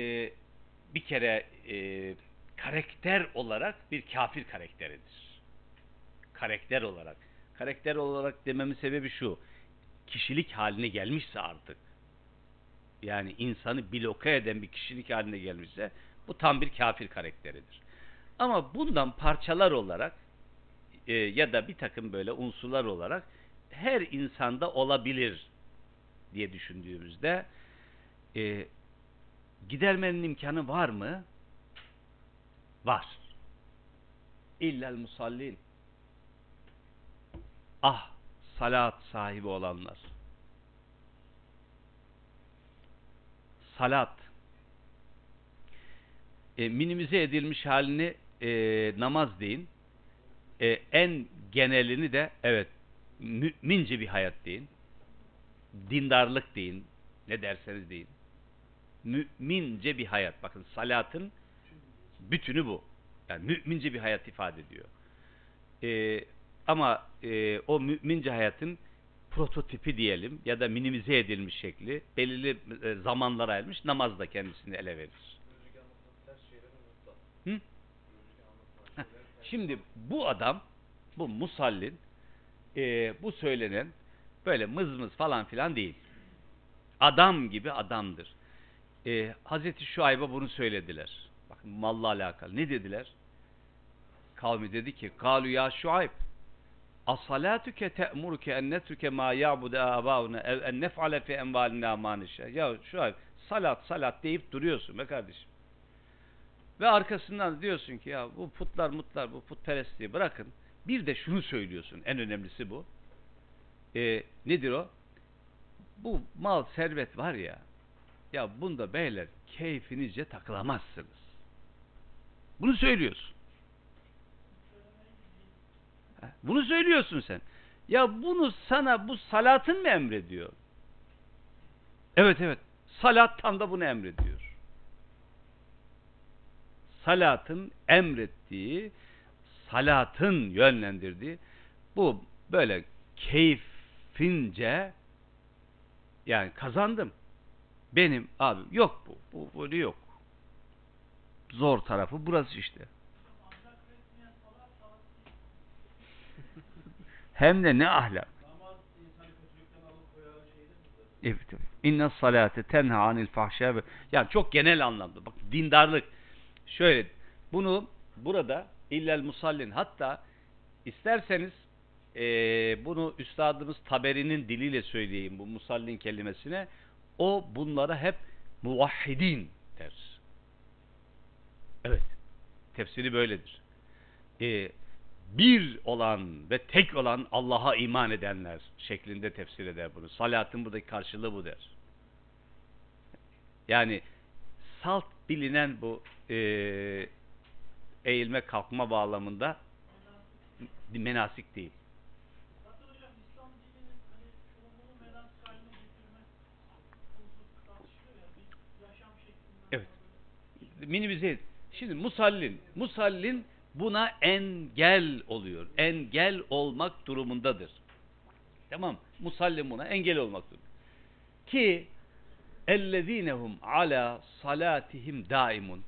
bir kere e, karakter olarak bir kafir karakteridir. Karakter olarak. Karakter olarak dememin sebebi şu. Kişilik haline gelmişse artık. Yani insanı bloke eden bir kişilik haline gelmişse bu tam bir kafir karakteridir. Ama bundan parçalar olarak e, ya da bir takım böyle unsurlar olarak her insanda olabilir diye düşündüğümüzde e, gidermenin imkanı var mı? Var. İllel musallin. Ah salat sahibi olanlar. Salat e, minimize edilmiş halini e, namaz deyin. E, en genelini de evet mümince bir hayat deyin. Dindarlık deyin. Ne derseniz deyin. Mümince bir hayat. Bakın salatın bütünü bu. Yani mümince bir hayat ifade ediyor. E, ama e, o mümince hayatın prototipi diyelim ya da minimize edilmiş şekli belirli e, zamanlara ayrılmış namaz da kendisini ele verir. Hı? Şimdi bu adam, bu musallin, e, bu söylenen böyle mızmız falan filan değil. Adam gibi adamdır. E, Hazreti Şuayb'a bunu söylediler. Bakın malla alakalı. Ne dediler? Kavmi dedi ki, Kalu ya Şuayb, asalatuke te'muruke en netruke ma ya'budu abauna ev en nef'ale fi envalina ma. Ya Şuayb, salat salat deyip duruyorsun be kardeşim. Ve arkasından diyorsun ki ya bu putlar mutlar bu putperestliği bırakın. Bir de şunu söylüyorsun. En önemlisi bu. Ee, nedir o? Bu mal servet var ya ya bunda beyler keyfinizce takılamazsınız. Bunu söylüyorsun. Bunu söylüyorsun sen. Ya bunu sana bu salatın mı emrediyor? Evet evet. Salat tam da bunu emrediyor salatın emrettiği, salatın yönlendirdiği bu böyle keyfince yani kazandım. Benim abim yok bu. Bu böyle yok. zor tarafı burası işte. Hem de ne ahlak. Evet. İnne salate tenha anil fahşa ve yani çok genel anlamda. Bak dindarlık. Şöyle bunu burada illel musallin hatta isterseniz eee, bunu üstadımız Taberi'nin diliyle söyleyeyim bu musallin kelimesine. O bunlara hep muvahhidin der. Evet. Tefsiri böyledir. Eee, bir olan ve tek olan Allah'a iman edenler şeklinde tefsir eder bunu. Salatın buradaki karşılığı bu der. Yani salt bilinen bu eee, eğilme kalkma bağlamında menasik değil. Zaten hocam İslam dininin hani çoğunluğu menasik haline getirme konusu tartışılıyor ya bir yaşam şeklinden Evet. Et. Şimdi musallin, musallin buna engel oluyor. Engel olmak durumundadır. Tamam. Musallin buna engel olmak durumunda. Ki ellezinehum ala salatihim daimun.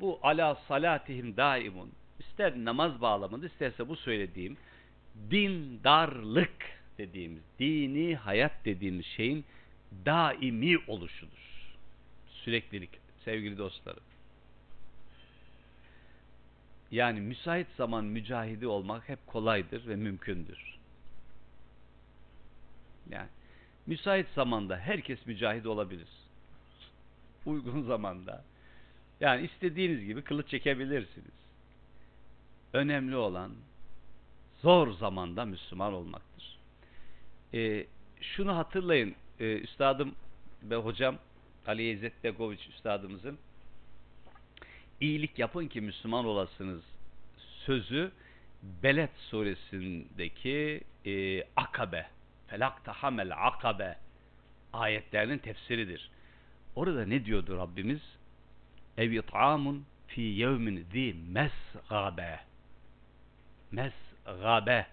Bu ala salatihim daimun. İster namaz bağlamında isterse bu söylediğim dindarlık dediğimiz, dini hayat dediğimiz şeyin daimi oluşudur. Süreklilik sevgili dostlarım. Yani müsait zaman mücahidi olmak hep kolaydır ve mümkündür. Yani müsait zamanda herkes mücahit olabilir. Uygun zamanda. Yani istediğiniz gibi kılıç çekebilirsiniz. Önemli olan zor zamanda Müslüman olmaktır. Ee, şunu hatırlayın, ee, üstadım ve hocam Ali İzzet Begoviç üstadımızın iyilik yapın ki Müslüman olasınız sözü Beled suresindeki e, akabe felak tahamel akabe ayetlerinin tefsiridir. Orada ne diyordu Rabbimiz? Ev it'amun fi yevmin zi mesgabe mesgabe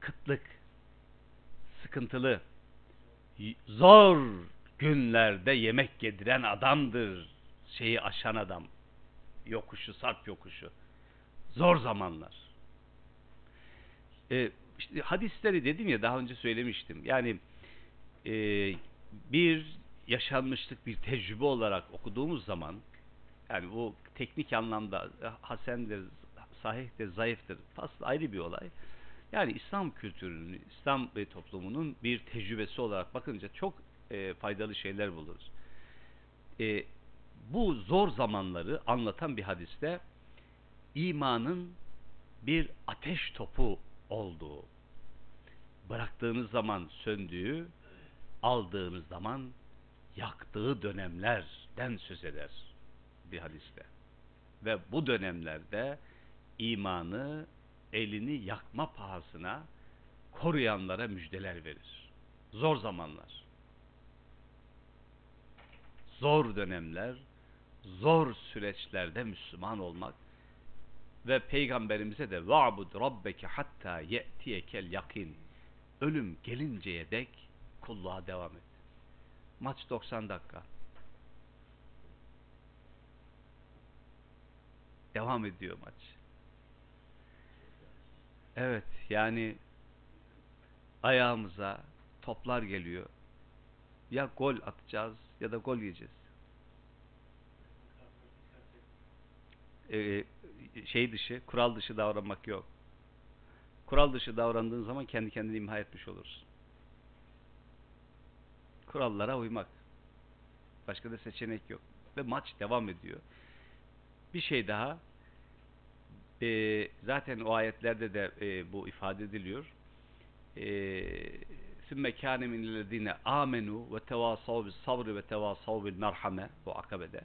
kıtlık sıkıntılı zor günlerde yemek yediren adamdır şeyi aşan adam yokuşu sarp yokuşu zor zamanlar e, işte hadisleri dedim ya daha önce söylemiştim yani e, bir yaşanmışlık bir tecrübe olarak okuduğumuz zaman yani bu teknik anlamda hasendir, sahihtir, zayıftır. Faslı ayrı bir olay. Yani İslam kültürünün, İslam e, toplumunun bir tecrübesi olarak bakınca çok e, faydalı şeyler buluruz. E, bu zor zamanları anlatan bir hadiste imanın bir ateş topu olduğu, bıraktığınız zaman söndüğü, aldığınız zaman yaktığı dönemlerden söz eder bir hadiste. Ve bu dönemlerde imanı elini yakma pahasına koruyanlara müjdeler verir. Zor zamanlar. Zor dönemler, zor süreçlerde Müslüman olmak ve peygamberimize de va'bud rabbeke hatta ye'tiyekel yakin ölüm gelinceye dek kulluğa devam et. Maç 90 dakika. Devam ediyor maç. Evet yani ayağımıza toplar geliyor. Ya gol atacağız ya da gol yiyeceğiz. E, şey dışı, kural dışı davranmak yok. Kural dışı davrandığın zaman kendi kendini imha etmiş olursun. Kurallara uymak. Başka da seçenek yok. Ve maç devam ediyor. Bir şey daha. E, zaten o ayetlerde de e, bu ifade ediliyor. E, Sümme kâne minellezîne amenu ve tevâsav bil sabr ve tevâsav bil merhame bu akabede.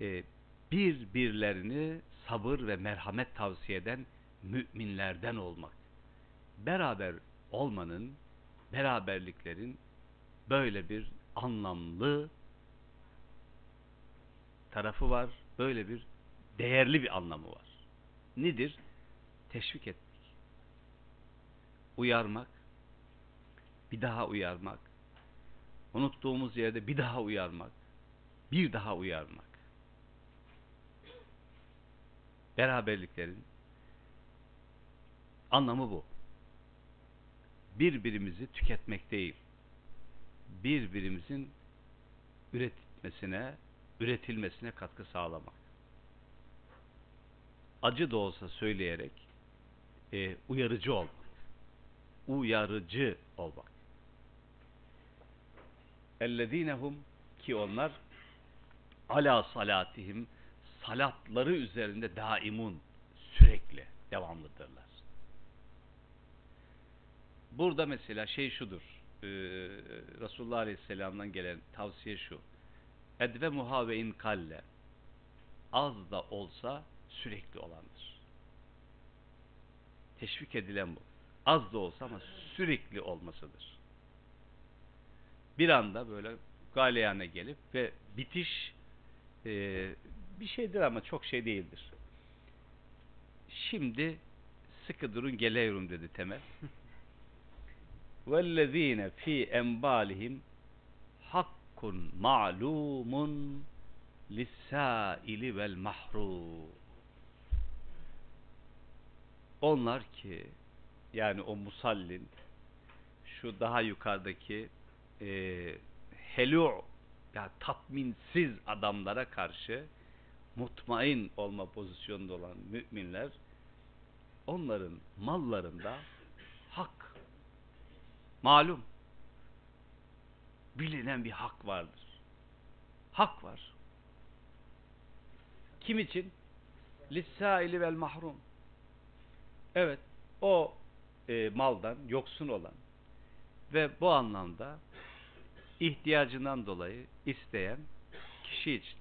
E, birbirlerini sabır ve merhamet tavsiye eden müminlerden olmak. Beraber olmanın, beraberliklerin böyle bir anlamlı tarafı var. Böyle bir değerli bir anlamı var. Nedir? Teşvik etmek. Uyarmak. Bir daha uyarmak. Unuttuğumuz yerde bir daha uyarmak. Bir daha uyarmak beraberliklerin anlamı bu. Birbirimizi tüketmek değil, birbirimizin üretmesine, üretilmesine katkı sağlamak. Acı da olsa söyleyerek e, uyarıcı olmak. Uyarıcı olmak. Ellezinehum ki onlar ala salatihim salatları üzerinde daimun sürekli devamlıdırlar. Burada mesela şey şudur. E, Resulullah Aleyhisselam'dan gelen tavsiye şu. Edve muhavein kalle az da olsa sürekli olandır. Teşvik edilen bu. Az da olsa ama sürekli olmasıdır. Bir anda böyle galeyana gelip ve bitiş e, bir şeydir ama çok şey değildir. Şimdi sıkı durun geliyorum dedi Temel. *laughs* وَالَّذ۪ينَ ف۪ي اَنْبَالِهِمْ hakkun ma'lumun lissaili vel mahrum. Onlar ki yani o musallin şu daha yukarıdaki e, helu ya tatminsiz adamlara karşı mutmain olma pozisyonunda olan müminler onların mallarında hak malum bilinen bir hak vardır. Hak var. Kim için? Lissaili vel mahrum. Evet, o e, maldan yoksun olan ve bu anlamda ihtiyacından dolayı isteyen kişi için.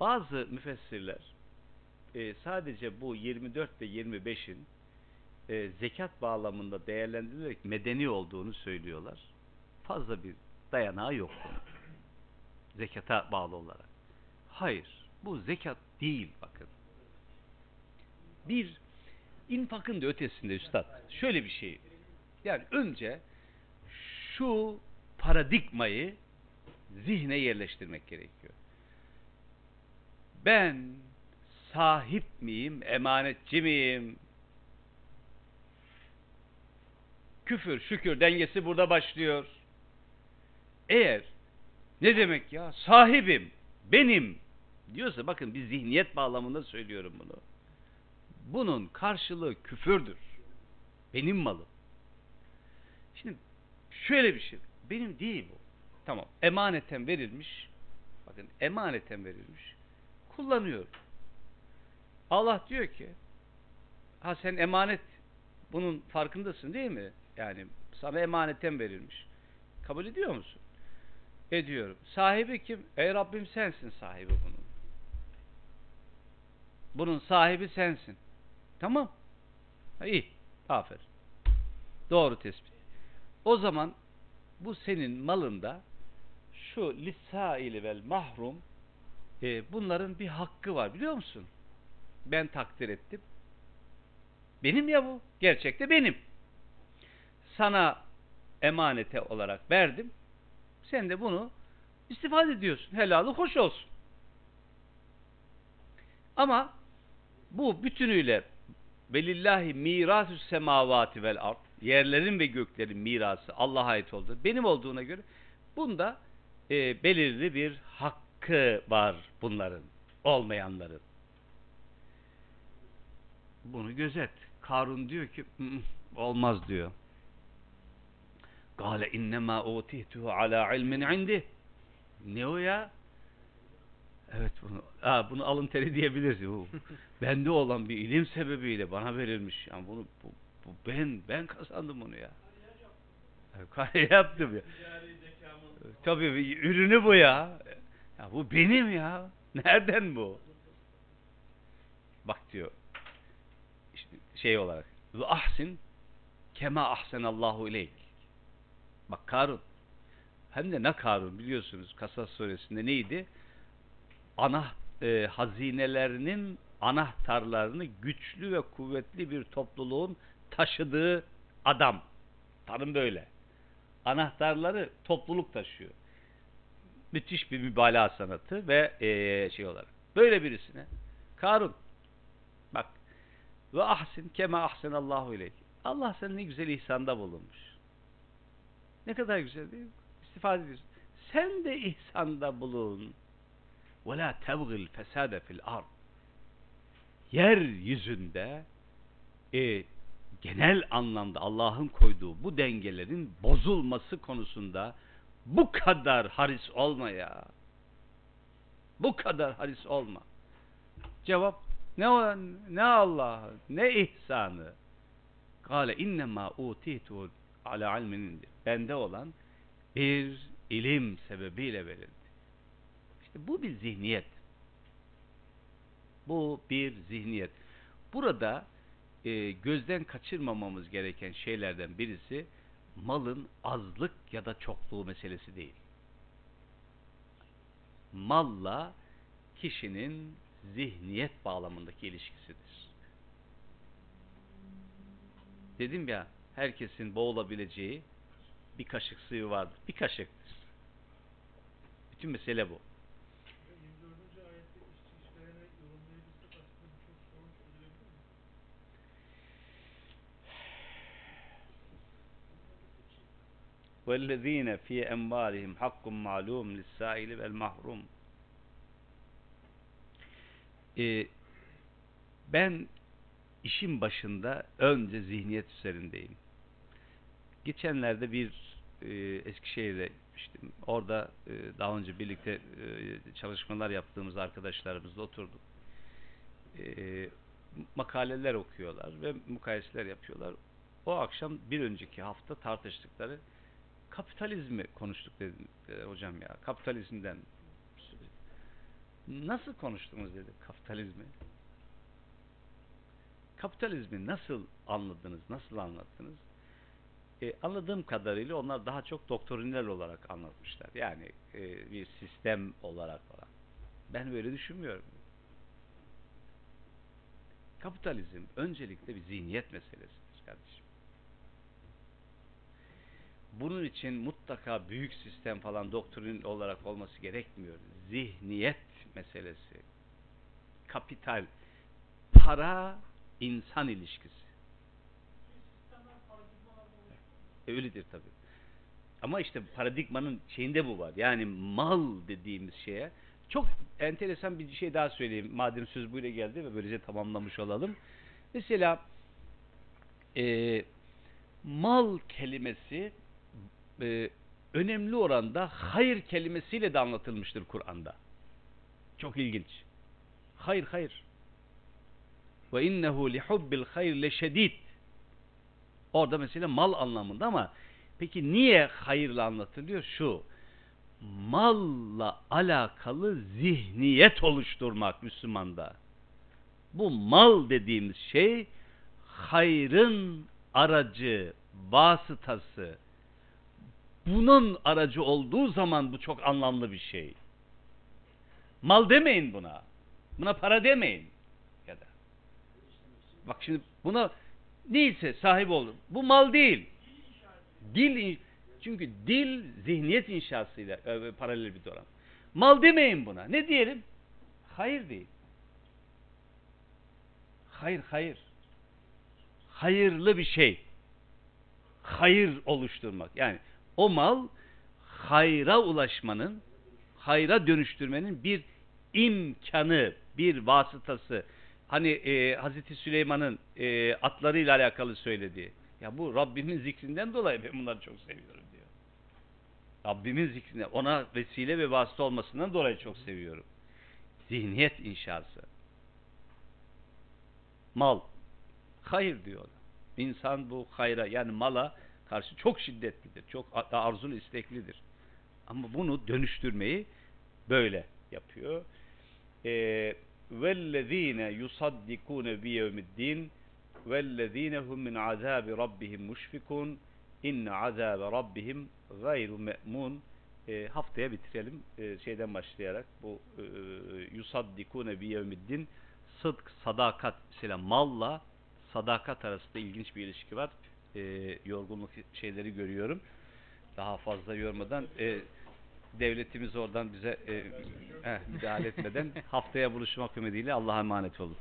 Bazı müfessirler e, sadece bu 24 ve 25'in e, zekat bağlamında değerlendirilerek medeni olduğunu söylüyorlar. Fazla bir dayanağı yok bunun. Zekata bağlı olarak. Hayır. Bu zekat değil bakın. Bir infakın da ötesinde üstad. Şöyle bir şey. Yani önce şu paradigmayı zihne yerleştirmek gerekiyor. Ben sahip miyim, emanetçi miyim? Küfür, şükür dengesi burada başlıyor. Eğer ne demek ya? Sahibim, benim diyorsa bakın bir zihniyet bağlamında söylüyorum bunu. Bunun karşılığı küfürdür. Benim malım. Şimdi şöyle bir şey. Benim değil bu. Tamam. Emaneten verilmiş. Bakın emaneten verilmiş. Kullanıyorum. Allah diyor ki ha sen emanet bunun farkındasın değil mi? Yani sana emaneten verilmiş. Kabul ediyor musun? Ediyorum. Sahibi kim? Ey Rabbim sensin sahibi bunun. Bunun sahibi sensin. Tamam. Ha, iyi. Aferin. Doğru tespit. O zaman bu senin malında şu lisaili vel mahrum e, bunların bir hakkı var biliyor musun? Ben takdir ettim. Benim ya bu. Gerçekte benim. Sana emanete olarak verdim. Sen de bunu istifade ediyorsun. Helalı hoş olsun. Ama bu bütünüyle velillahi mirasü semavati vel ard yerlerin ve göklerin mirası Allah'a ait oldu. Benim olduğuna göre bunda e, belirli bir hakkı var bunların, olmayanların. Bunu gözet. Karun diyor ki olmaz diyor. Gale innema utihtuhu ala ilmin indi. Ne o ya? Evet bunu, ha, bunu alın teri diyebiliriz. Bende olan bir ilim sebebiyle bana verilmiş. Yani bunu bu, bu ben ben kazandım bunu ya. Kare *laughs* yaptım ya. Tabii ürünü bu ya. ya. Bu benim ya. Nereden bu? Bak diyor. İşte şey olarak. Ve ahsin kema ahsenallahu ileyk. Bak Karun. Hem de ne Karun biliyorsunuz Kasas suresinde neydi? Ana e, hazinelerinin anahtarlarını güçlü ve kuvvetli bir topluluğun taşıdığı adam. Tanım böyle. Anahtarları topluluk taşıyor. Müthiş bir mübalağa sanatı ve ee, şey olarak. Böyle birisine Karun Ve ahsin kema ahsenallahu ileyk. Allah sana ne güzel ihsanda bulunmuş. Ne kadar güzel değil mi? İstifade ediyorsun. Sen de ihsanda bulun. Ve la tevgil fesade fil ard. Yeryüzünde e, genel anlamda Allah'ın koyduğu bu dengelerin bozulması konusunda bu kadar haris olma ya. Bu kadar haris olma. Cevap ne ne Allah'ı ne ihsanı. Kale innema utitu ala ilmin. Bende olan bir ilim sebebiyle verildi. İşte bu bir zihniyet. Bu bir zihniyet. Burada e, gözden kaçırmamamız gereken şeylerden birisi malın azlık ya da çokluğu meselesi değil. Malla kişinin zihniyet bağlamındaki ilişkisidir. Dedim ya herkesin boğulabileceği bir kaşık suyu vardır. Bir kaşıktır. Bütün mesele bu. 24. ayette işçi işverene yorumlayabilirsek aslında birçok sorun çözülebilir mi? وَالَّذ۪ينَ ف۪ي اَنْبَالِهِمْ حَقٌّ مَعْلُومٌ لِلسَّائِلِ وَالْمَحْرُومِ Ee, ben işin başında önce zihniyet üzerindeyim. Geçenlerde bir e, Eskişehir'e gitmiştim. Orada e, daha önce birlikte e, çalışmalar yaptığımız arkadaşlarımızla oturduk. E, makaleler okuyorlar ve mukayeseler yapıyorlar. O akşam bir önceki hafta tartıştıkları kapitalizmi konuştuk dedim e, hocam ya. Kapitalizmden nasıl konuştunuz dedi kapitalizmi. Kapitalizmi nasıl anladınız, nasıl anlattınız? E, anladığım kadarıyla onlar daha çok doktrinal olarak anlatmışlar. Yani e, bir sistem olarak falan. Ben böyle düşünmüyorum. Kapitalizm öncelikle bir zihniyet meselesidir kardeşim. Bunun için mutlaka büyük sistem falan doktrin olarak olması gerekmiyor. Zihniyet meselesi. Kapital, para, insan ilişkisi. E, öyledir tabii. Ama işte paradigmanın şeyinde bu var. Yani mal dediğimiz şeye çok enteresan bir şey daha söyleyeyim. Madem söz böyle geldi ve böylece tamamlamış olalım. Mesela e, mal kelimesi e, önemli oranda hayır kelimesiyle de anlatılmıştır Kur'an'da. Çok ilginç. Hayır hayır. Ve innehu li hubbil hayr leşedid. Orada mesela mal anlamında ama peki niye hayırla anlatılıyor? Şu. Malla alakalı zihniyet oluşturmak Müslümanda. Bu mal dediğimiz şey hayrın aracı, vasıtası. Bunun aracı olduğu zaman bu çok anlamlı bir şey. Mal demeyin buna. Buna para demeyin. Ya da. Bak şimdi buna neyse sahip olun. Bu mal değil. Dil in- çünkü dil zihniyet inşasıyla e, paralel bir durum. Mal demeyin buna. Ne diyelim? Hayır değil. Hayır hayır. Hayırlı bir şey. Hayır oluşturmak. Yani o mal hayra ulaşmanın, hayra dönüştürmenin bir imkanı, bir vasıtası. Hani e, Hazreti Süleyman'ın e, atlarıyla alakalı söylediği. Ya bu Rabbimin zikrinden dolayı ben bunları çok seviyorum diyor. Rabbimin zikrinden, ona vesile ve vasıta olmasından dolayı çok seviyorum. Zihniyet inşası. Mal. Hayır diyor. İnsan bu hayra yani mala karşı çok şiddetlidir. Çok a- arzulu isteklidir. Ama bunu dönüştürmeyi böyle yapıyor. Eee وَالَّذ۪ينَ يُصَدِّقُونَ بِيَوْمِ الدِّينِ وَالَّذ۪ينَ هُمْ مِنْ عَذَابِ رَبِّهِمْ مُشْفِكُونَ اِنَّ عَذَابَ رَبِّهِمْ غَيْرُ مَأْمُونَ e, haftaya bitirelim e, şeyden başlayarak bu e, yusaddikune bi yevmiddin sıdk, sadakat mesela malla sadakat arasında ilginç bir ilişki var. E, yorgunluk şeyleri görüyorum. Daha fazla yormadan e, devletimiz oradan bize e, müdahale etmeden haftaya buluşmak ümidiyle Allah'a emanet olun.